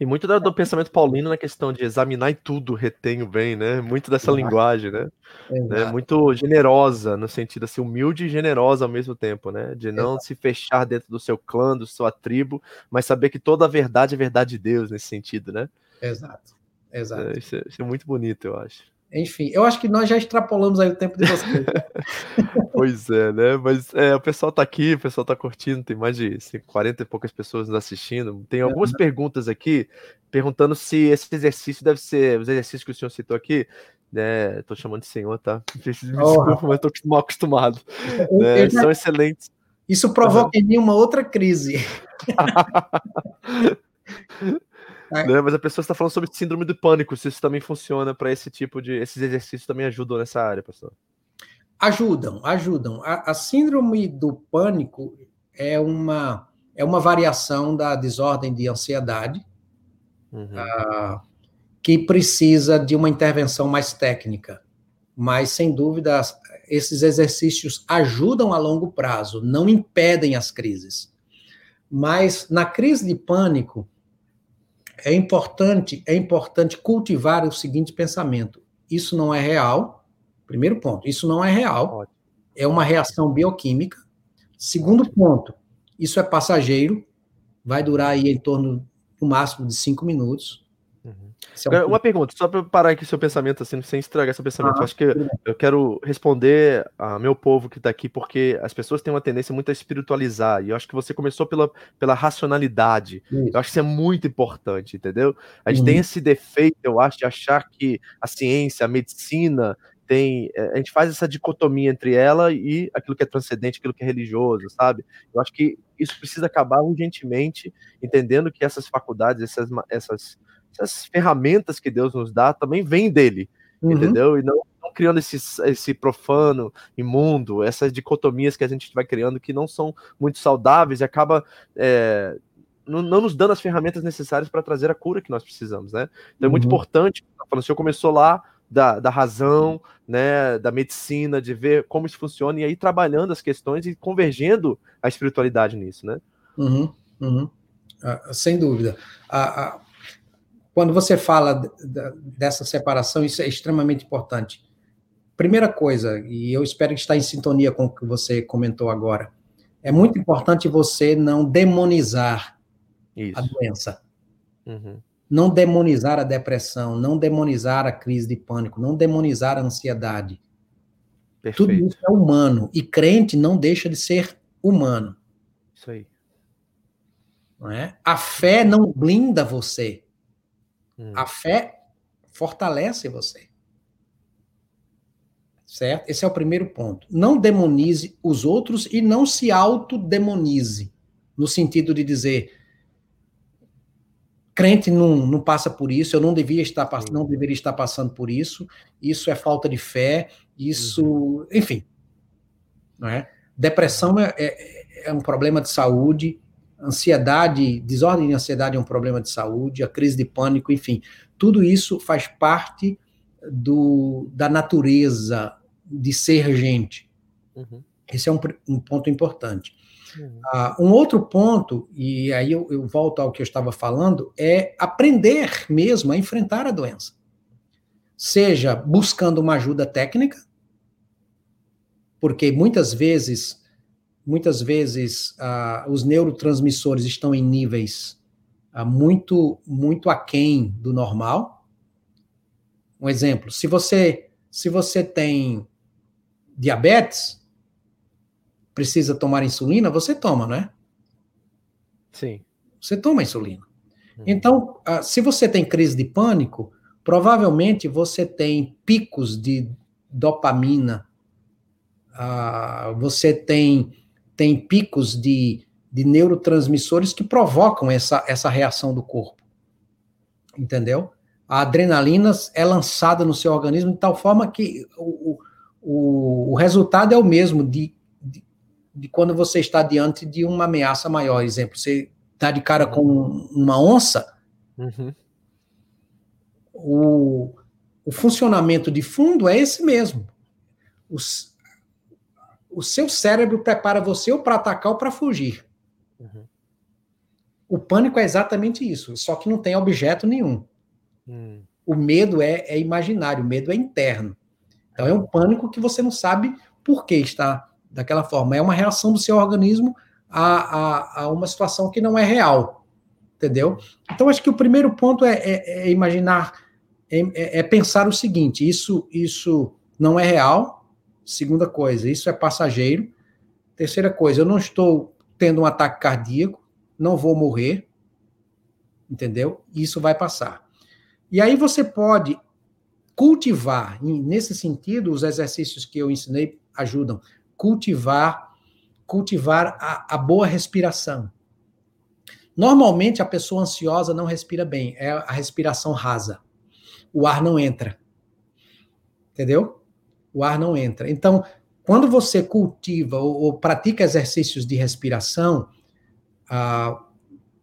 E muito do, do, pensamento paulino na questão de examinar e tudo retenho bem, né? Muito dessa linguagem, né? né? Muito generosa, no sentido assim, humilde e generosa ao mesmo tempo, né? De não Exato. se fechar dentro do seu clã, da sua tribo, mas saber que toda a verdade é verdade de Deus nesse sentido, né? Exato. Exato. É, isso, é, isso é muito bonito, eu acho. Enfim, eu acho que nós já extrapolamos aí o tempo de vocês. *laughs* pois é, né? Mas é, o pessoal tá aqui, o pessoal tá curtindo, tem mais de assim, 40 e poucas pessoas nos assistindo. Tem algumas perguntas aqui perguntando se esse exercício deve ser, os exercícios que o senhor citou aqui, né? Tô chamando de senhor, tá? *laughs* Me desculpa, oh, mas tô mal acostumado. Né? São excelentes. Isso provoca uhum. em mim uma outra crise. *laughs* É. Né? Mas a pessoa está falando sobre síndrome do pânico, se isso também funciona para esse tipo de. Esses exercícios também ajudam nessa área, pastor? Ajudam, ajudam. A, a síndrome do pânico é uma, é uma variação da desordem de ansiedade uhum. uh, que precisa de uma intervenção mais técnica, mas sem dúvida esses exercícios ajudam a longo prazo, não impedem as crises. Mas na crise de pânico é importante é importante cultivar o seguinte pensamento: isso não é real. Primeiro ponto, isso não é real. É uma reação bioquímica. Segundo ponto, isso é passageiro, vai durar aí em torno no máximo de cinco minutos. É uma pergunta, só para parar aqui seu pensamento, assim, sem estragar seu pensamento. Ah, eu acho que eu quero responder a meu povo que está aqui, porque as pessoas têm uma tendência muito a espiritualizar. E eu acho que você começou pela, pela racionalidade. Isso. Eu acho que isso é muito importante, entendeu? A gente uhum. tem esse defeito, eu acho, de achar que a ciência, a medicina, tem. Eh, a gente faz essa dicotomia entre ela e aquilo que é transcendente, aquilo que é religioso, sabe? Eu acho que isso precisa acabar urgentemente, entendendo que essas faculdades, essas, essas essas ferramentas que Deus nos dá também vêm dele, uhum. entendeu? E não, não, criando esse, esse profano, imundo, essas dicotomias que a gente vai criando que não são muito saudáveis e acaba é, não, não, nos dando as ferramentas necessárias para trazer a cura que nós precisamos, né? Então é muito uhum. importante, tá falando, o senhor começou lá da, da razão, né, da medicina, de ver como isso funciona e aí trabalhando as questões e convergendo a espiritualidade nisso, né? Uhum, uhum. Ah, sem dúvida. A, a, quando você fala dessa separação, isso é extremamente importante. Primeira coisa, e eu espero que está em sintonia com o que você comentou agora, é muito importante você não demonizar isso. a doença. Uhum. Não demonizar a depressão, não demonizar a crise de pânico, não demonizar a ansiedade. Perfeito. Tudo isso é humano. E crente não deixa de ser humano. Isso aí. Não é? A fé não blinda você. Hum. A fé fortalece você. Certo? Esse é o primeiro ponto. Não demonize os outros e não se autodemonize. No sentido de dizer, crente não, não passa por isso, eu não devia estar não deveria estar passando por isso, isso é falta de fé, isso, uhum. enfim. Não é? Depressão é, é, é um problema de saúde, ansiedade, desordem de ansiedade é um problema de saúde, a crise de pânico, enfim, tudo isso faz parte do, da natureza de ser gente. Uhum. Esse é um, um ponto importante. Uhum. Uh, um outro ponto, e aí eu, eu volto ao que eu estava falando, é aprender mesmo a enfrentar a doença. Seja buscando uma ajuda técnica, porque muitas vezes muitas vezes uh, os neurotransmissores estão em níveis uh, muito, muito aquém do normal. Um exemplo, se você, se você tem diabetes, precisa tomar insulina, você toma, não é? Sim. Você toma insulina. Hum. Então, uh, se você tem crise de pânico, provavelmente você tem picos de dopamina, você tem tem picos de, de neurotransmissores que provocam essa, essa reação do corpo. Entendeu? A adrenalina é lançada no seu organismo de tal forma que o, o, o resultado é o mesmo de, de, de, quando você está diante de uma ameaça maior. Exemplo, você está de cara com uma onça, uhum. o, o funcionamento de fundo é esse mesmo. Os, o seu cérebro prepara você ou para atacar ou para fugir. Uhum. O pânico é exatamente isso, só que não tem objeto nenhum. Uhum. O medo é, é imaginário, o medo é interno. Então é um pânico que você não sabe por que está daquela forma. É uma reação do seu organismo a, a, a uma situação que não é real. Entendeu? Então acho que o primeiro ponto é, é, é imaginar, é, é, é pensar o seguinte: isso, isso não é real, Segunda coisa, isso é passageiro. Terceira coisa, eu não estou tendo um ataque cardíaco, não vou morrer, entendeu? Isso vai passar. E aí você pode cultivar, nesse sentido, os exercícios que eu ensinei ajudam, cultivar, cultivar a, a boa respiração. Normalmente a pessoa ansiosa não respira bem, é a respiração rasa. O ar não entra. Entendeu? O ar não entra. Então, quando você cultiva ou, ou pratica exercícios de respiração, ah,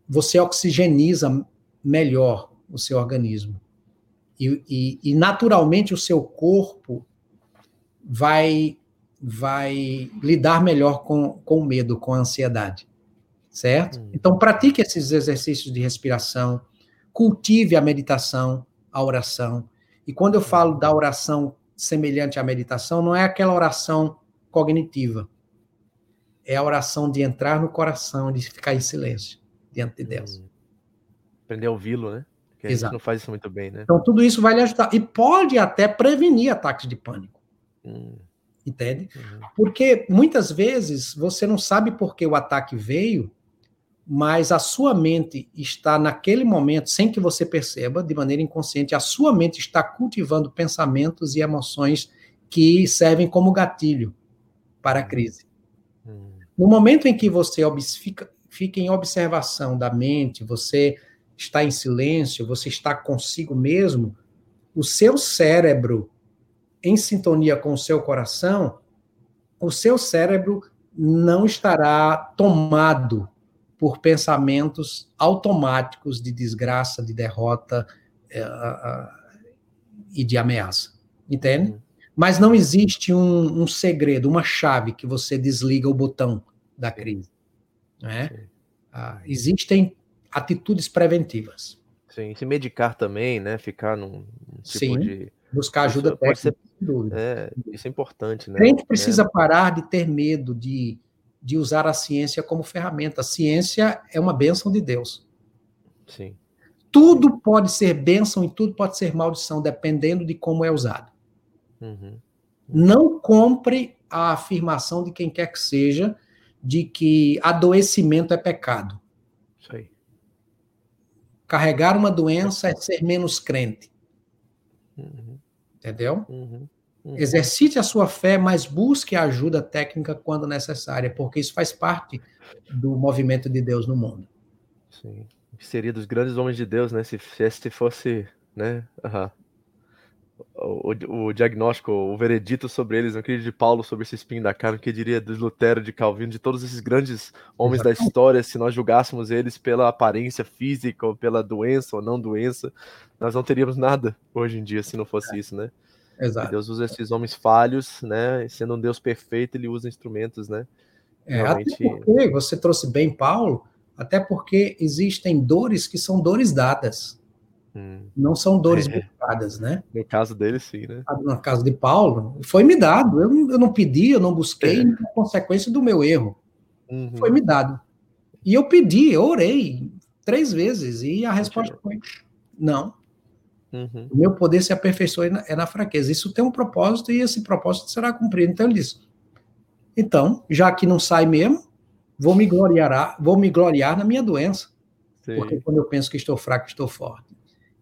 você oxigeniza melhor o seu organismo. E, e, e, naturalmente o seu corpo vai vai lidar melhor com, com o medo, com a ansiedade. Certo? Hum. Então, pratique esses exercícios de respiração, cultive a meditação, a oração. E quando eu falo da oração semelhante à meditação, não é aquela oração cognitiva. É a oração de entrar no coração, de ficar em silêncio diante de Deus. Hum. Aprender a ouvi-lo, né? Porque Exato. a gente não faz isso muito bem, né? Então, tudo isso vai lhe ajudar. E pode até prevenir ataques de pânico. Hum. Entende? Uhum. Porque muitas vezes você não sabe por que o ataque veio, mas a sua mente está naquele momento, sem que você perceba, de maneira inconsciente, a sua mente está cultivando pensamentos e emoções que servem como gatilho para a uhum. crise. Uhum. No momento em que você fica, fica em observação da mente, você está em silêncio, você está consigo mesmo, o seu cérebro em sintonia com o seu coração, o seu cérebro não estará tomado por pensamentos automáticos de desgraça, de derrota é, e de ameaça. Entende? Uhum. Mas não existe um, um, segredo, uma chave que você desliga o botão da crise. Né? Ah, existem atitudes preventivas. Sim, se medicar também, né? Ficar num, num tipo Sim. de buscar ajuda isso técnica. Ser, é, isso é importante, né? A gente precisa é. parar de ter medo de, de usar a ciência como ferramenta. A ciência é uma bênção de Deus. Sim. Tudo pode ser bênção e tudo pode ser maldição, dependendo de como é usado. Uhum. Não compre a afirmação de quem quer que seja de que adoecimento é pecado. Isso aí. Carregar uma doença é ser menos crente. Uhum. Entendeu? Uhum. Uhum. Exercite a sua fé, mas busque a ajuda técnica quando necessária, porque isso faz parte do movimento de Deus no mundo. Sim. Seria dos grandes homens de Deus, né? Se, se fosse, né? Uhum o, o, diagnóstico, o veredito sobre eles, não queria de Paulo sobre esse espinho da carne, que diria de Lutero, de Calvino, de todos esses grandes homens Exatamente. da história, se nós julgássemos eles pela aparência física, ou pela doença ou não doença, nós não teríamos nada hoje em dia se não fosse é. isso, né? Exato. E Deus usa esses homens falhos, né? Sendo um Deus perfeito, ele usa instrumentos, né? É, Realmente... até porque você trouxe bem Paulo, até porque existem dores que são dores dadas. Hum. Não são dores é. buscadas, né? No caso dele, sim, né? Ah, no caso de Paulo, foi me dado. Eu, eu não pedi, eu não busquei, é. consequência do meu erro. Uhum. Foi me dado. E eu pedi, eu orei três vezes, e a resposta foi: não. Uhum. O meu poder se aperfeiçoa é na, fraqueza. Isso tem um propósito e esse propósito será cumprido. Então ele disse: então, já que não sai mesmo, vou me gloriar, vou me gloriar na minha doença. Sim. Porque quando eu penso que estou fraco, estou forte.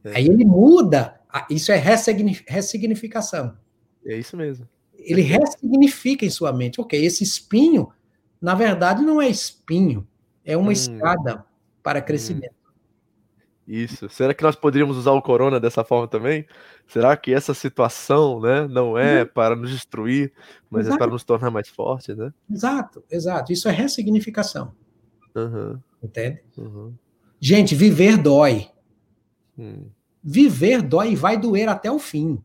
É. Aí ele muda, isso é ressignificação. É isso mesmo. Ele ressignifica em sua mente. Ok, esse espinho, na verdade, não é espinho, é uma hum. escada para crescimento. Hum. Isso. Será que nós poderíamos usar o corona dessa forma também? Será que essa situação, né, não é uhum. para nos destruir, mas exato. é para nos tornar mais fortes, né? Exato, exato. Isso é ressignificação. Uhum. Entende? Uhum. Gente, viver dói. Hum. Viver dói e vai doer até o fim.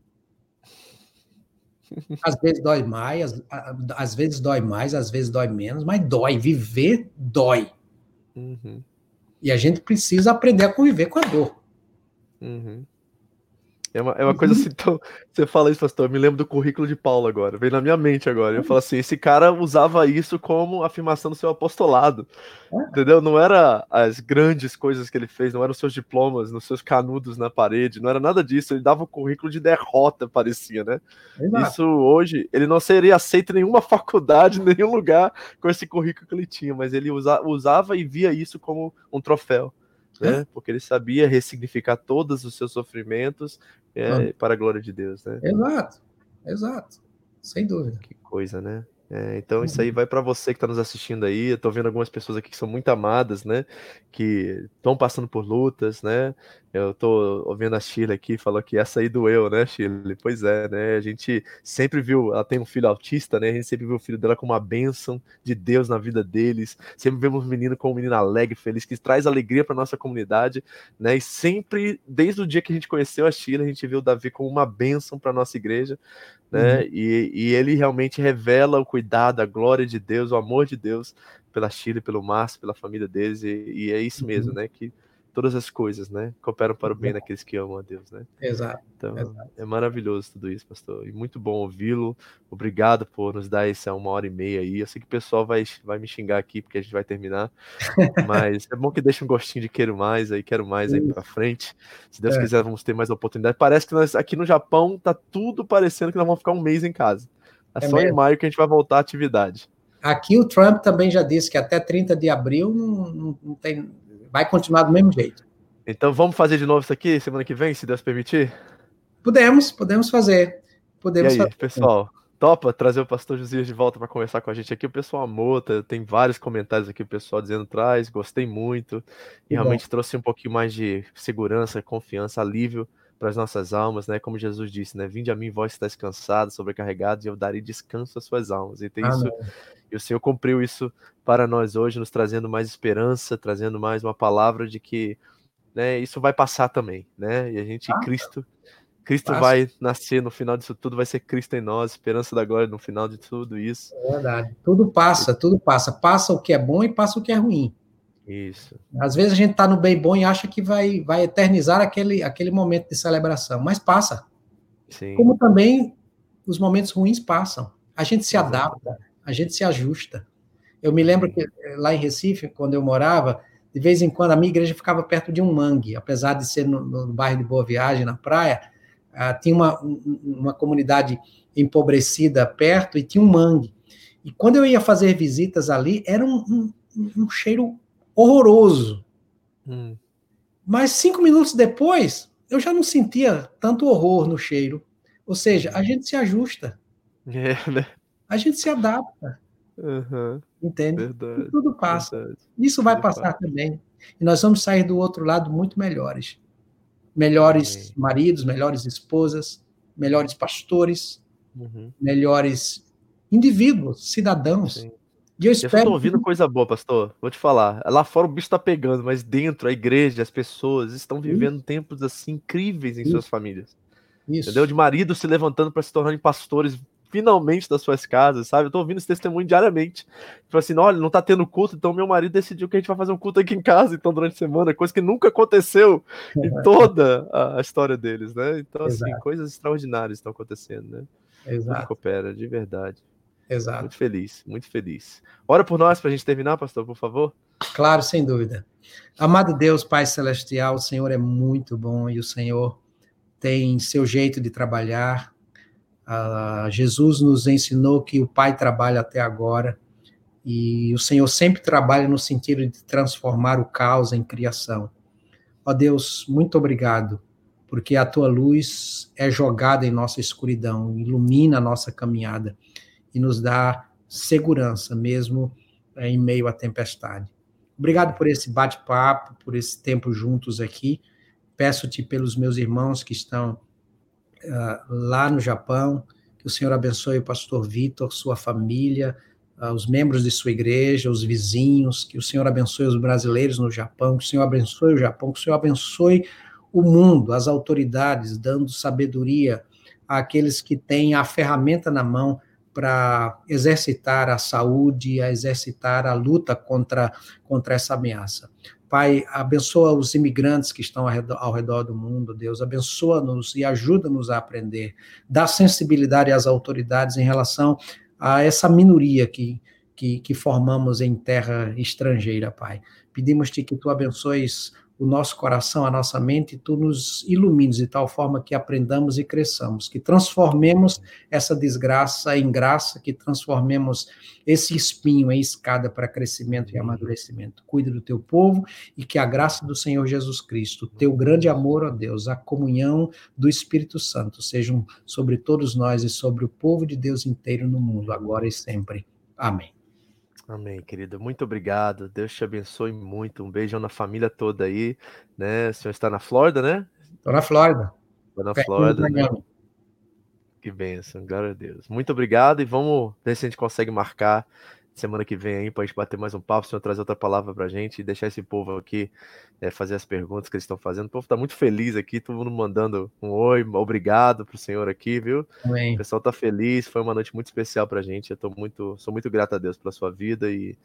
*laughs* Às vezes dói mais, às, vezes dói mais, às vezes dói menos, mas dói. Viver dói. Uhum. E a gente precisa aprender a conviver com a dor. Uhum. É uma, é uma coisa assim, *laughs* tão, você fala isso, pastor, eu me lembro do currículo de Paulo agora, veio na minha mente agora. Eu falo assim, esse cara usava isso como afirmação do seu apostolado, é. entendeu? Não era as grandes coisas que ele fez, não eram os seus diplomas, nos seus canudos na parede, não era nada disso, ele dava um currículo de derrota, parecia, né? Exato. Isso hoje, ele não seria aceito em nenhuma *laughs* faculdade, em nenhum lugar com esse currículo que ele tinha, mas ele usa, usava e via isso como um troféu né? Porque ele sabia ressignificar todos os seus sofrimentos é, para a glória de Deus, né? Exato, exato, sem dúvida. Que coisa, né? É, então isso aí uhum. vai para você que está nos assistindo aí. Eu estou vendo algumas pessoas aqui que são muito amadas, né? Que estão passando por lutas, né? Eu tô ouvindo a Shirley aqui, falou que essa aí doeu, né, Shirley? Pois é, né? A gente sempre viu, ela tem um filho autista, né? A gente sempre viu o filho dela como uma bênção de Deus na vida deles. Sempre vemos um menino como um menino alegre, feliz, que traz alegria para nossa comunidade, né? E sempre, desde o dia que a gente conheceu a Shirley, a gente viu o Davi como uma bênção para nossa igreja, né? Uhum. E, e ele realmente revela o cuidado, a glória de Deus, o amor de Deus pela Shirley, pelo Márcio, pela família deles, e, e é isso mesmo, uhum. né? Que todas as coisas, né? Cooperam para o bem daqueles que amam a Deus, né? Exato. Então, exato. é maravilhoso tudo isso, pastor. E muito bom ouvi-lo. Obrigado por nos dar essa uma hora e meia aí. Eu sei que o pessoal vai, vai me xingar aqui porque a gente vai terminar. *laughs* Mas é bom que deixe um gostinho de quero mais aí, quero mais aí para frente. Se Deus é. quiser, vamos ter mais oportunidade. Parece que nós aqui no Japão tá tudo parecendo que nós vamos ficar um mês em casa. É, é só mesmo. em maio que a gente vai voltar à atividade. Aqui o Trump também já disse que até 30 de abril não, não, não tem, vai continuar do mesmo jeito. Então vamos fazer de novo isso aqui semana que vem, se Deus permitir? Podemos, podemos fazer. Podemos e aí, fazer. pessoal, topa trazer o pastor Josias de volta para conversar com a gente aqui. O pessoal amou, tá, tem vários comentários aqui, o pessoal dizendo traz, gostei muito. E realmente trouxe um pouquinho mais de segurança, confiança, alívio para as nossas almas, né? Como Jesus disse, né? Vinde a mim, vós está descansado, sobrecarregado, e eu darei descanso às suas almas. E tem isso, e o Senhor cumpriu isso para nós hoje, nos trazendo mais esperança, trazendo mais uma palavra de que né? Isso vai passar também, né? E a gente, ah, Cristo, Cristo passa. vai nascer no final disso tudo, vai ser Cristo em nós, esperança da glória no final de tudo isso. É verdade. Tudo passa, tudo passa. Passa o que é bom e passa o que é ruim. Isso. Às vezes a gente está no bem bom e acha que vai, vai eternizar aquele, aquele momento de celebração, mas passa. Sim. Como também os momentos ruins passam. A gente se adapta, a gente se ajusta. Eu me lembro que lá em Recife, quando eu morava, de vez em quando a minha igreja ficava perto de um mangue, apesar de ser no, no bairro de Boa Viagem, na praia, uh, tinha uma, um, uma comunidade empobrecida perto e tinha um mangue. E quando eu ia fazer visitas ali, era um, um, um cheiro horroroso. Hum. Mas cinco minutos depois, eu já não sentia tanto horror no cheiro. Ou seja, a gente se ajusta. *laughs* É, né? A gente se adapta. Uhum. Entende? Verdade, e tudo passa. Verdade. Isso vai tudo passar passa. também. E nós vamos sair do outro lado muito melhores. Melhores maridos, melhores esposas, melhores pastores, uhum. melhores indivíduos, cidadãos. Sim. E eu espero. Eu tô ouvindo que... coisa boa, pastor. Vou te falar. Lá fora o bicho tá pegando, mas dentro, a igreja, as pessoas estão vivendo Isso. tempos assim incríveis em Isso. suas famílias. Isso. Entendeu? De maridos se levantando para se tornarem pastores finalmente das suas casas, sabe? Eu tô ouvindo esse testemunho diariamente. Tipo assim, olha, não tá tendo culto, então meu marido decidiu que a gente vai fazer um culto aqui em casa, então, durante a semana, coisa que nunca aconteceu em toda a, história deles, né? Então, assim, Exato. coisas extraordinárias estão acontecendo, né? Exato. coopera, de verdade. Exato. Muito feliz, muito feliz. Ora por nós, para a gente terminar, pastor, por favor. Claro, sem dúvida. Amado Deus, Pai Celestial, o Senhor é muito bom e o Senhor tem seu jeito de trabalhar, Uh, Jesus nos ensinou que o Pai trabalha até agora e o Senhor sempre trabalha no sentido de transformar o caos em criação. Ó Deus, muito obrigado, porque a tua luz é jogada em nossa escuridão, ilumina a nossa caminhada e nos dá segurança mesmo eh, em meio à tempestade. Obrigado por esse bate-papo, por esse tempo juntos aqui. Peço-te pelos meus irmãos que estão uh, lá no Japão. Que o Senhor abençoe o pastor Vitor, sua família, uh, os membros de sua igreja, os vizinhos. Que o Senhor abençoe os brasileiros no Japão. Que o Senhor abençoe o Japão. Que o Senhor abençoe o mundo, as autoridades, dando sabedoria àqueles que têm a ferramenta na mão para exercitar a saúde, a exercitar a luta contra, contra essa ameaça. Pai, abençoa os imigrantes que estão ao redor, ao redor do mundo, Deus, abençoa-nos e ajuda-nos a aprender. Dá sensibilidade às autoridades em relação a essa minoria que, que, que formamos em terra estrangeira, Pai. Pedimos-te que tu abençoes o nosso coração, a nossa mente, tu nos ilumines de tal forma que aprendamos e cresçamos, que transformemos essa desgraça em graça, que transformemos esse espinho em escada para crescimento e amadurecimento. Cuida do teu povo e que a graça do Senhor Jesus Cristo, teu grande amor, ó Deus, a comunhão do Espírito Santo sejam sobre todos nós e sobre o povo de Deus inteiro no mundo, agora e sempre. Amém. Amém, querida. Muito obrigado. Deus te abençoe muito. Um beijão na família toda aí, né? O senhor está na Flórida, né? Estou na Flórida. Estou na Flórida. Né? Que bênção, glória a Deus. Muito obrigado e vamos ver se a gente consegue marcar semana que vem aí para a gente bater mais um papo, o senhor trazer outra palavra para a gente e deixar esse povo aqui é, fazer as perguntas que eles estão fazendo. O povo está muito feliz aqui, todo mundo mandando um oi, obrigado para o senhor aqui, viu? Amém. O pessoal está feliz, foi uma noite muito especial para a gente. Eu tô muito, sou muito grato a Deus pela sua vida e,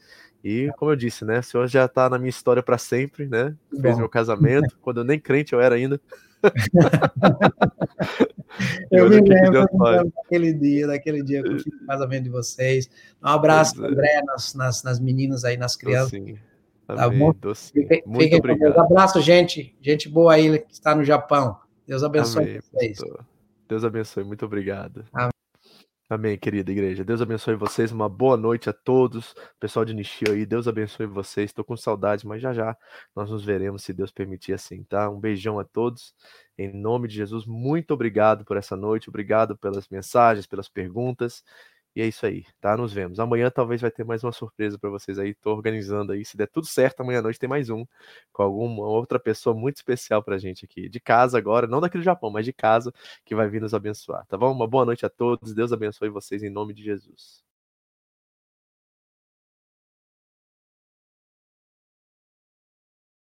e como eu disse, né? O senhor já está na minha história para sempre, né? Fez Bom. meu casamento, quando eu nem crente eu era ainda. *laughs* *laughs* eu me lembro daquele dia, daquele dia que eu fiz o casamento de vocês. Um abraço, é. André, nas, nas, nas, meninas aí, nas crianças. Sim. Tá bom? Fiquem, Muito fiquem obrigado. Um abraço, gente. Gente boa aí que está no Japão. Deus abençoe Amém, vocês. Pastor. Deus abençoe. Muito obrigado. Amém. Amém, querida igreja. Deus abençoe vocês. Uma boa noite a todos. Pessoal de Nishio aí, Deus abençoe vocês. Estou com saudade, mas já já nós nos veremos, se Deus permitir assim, tá? Um beijão a todos. Em nome de Jesus, muito obrigado por essa noite. Obrigado pelas mensagens, pelas perguntas. E é isso aí, tá? Nos vemos. Amanhã talvez vai ter mais uma surpresa para vocês aí. Tô organizando aí. Se der tudo certo, amanhã à noite tem mais um com alguma outra pessoa muito especial pra gente aqui. De casa agora, não daqui do Japão, mas de casa, que vai vir nos abençoar, tá bom? Uma boa noite a todos. Deus abençoe vocês em nome de Jesus.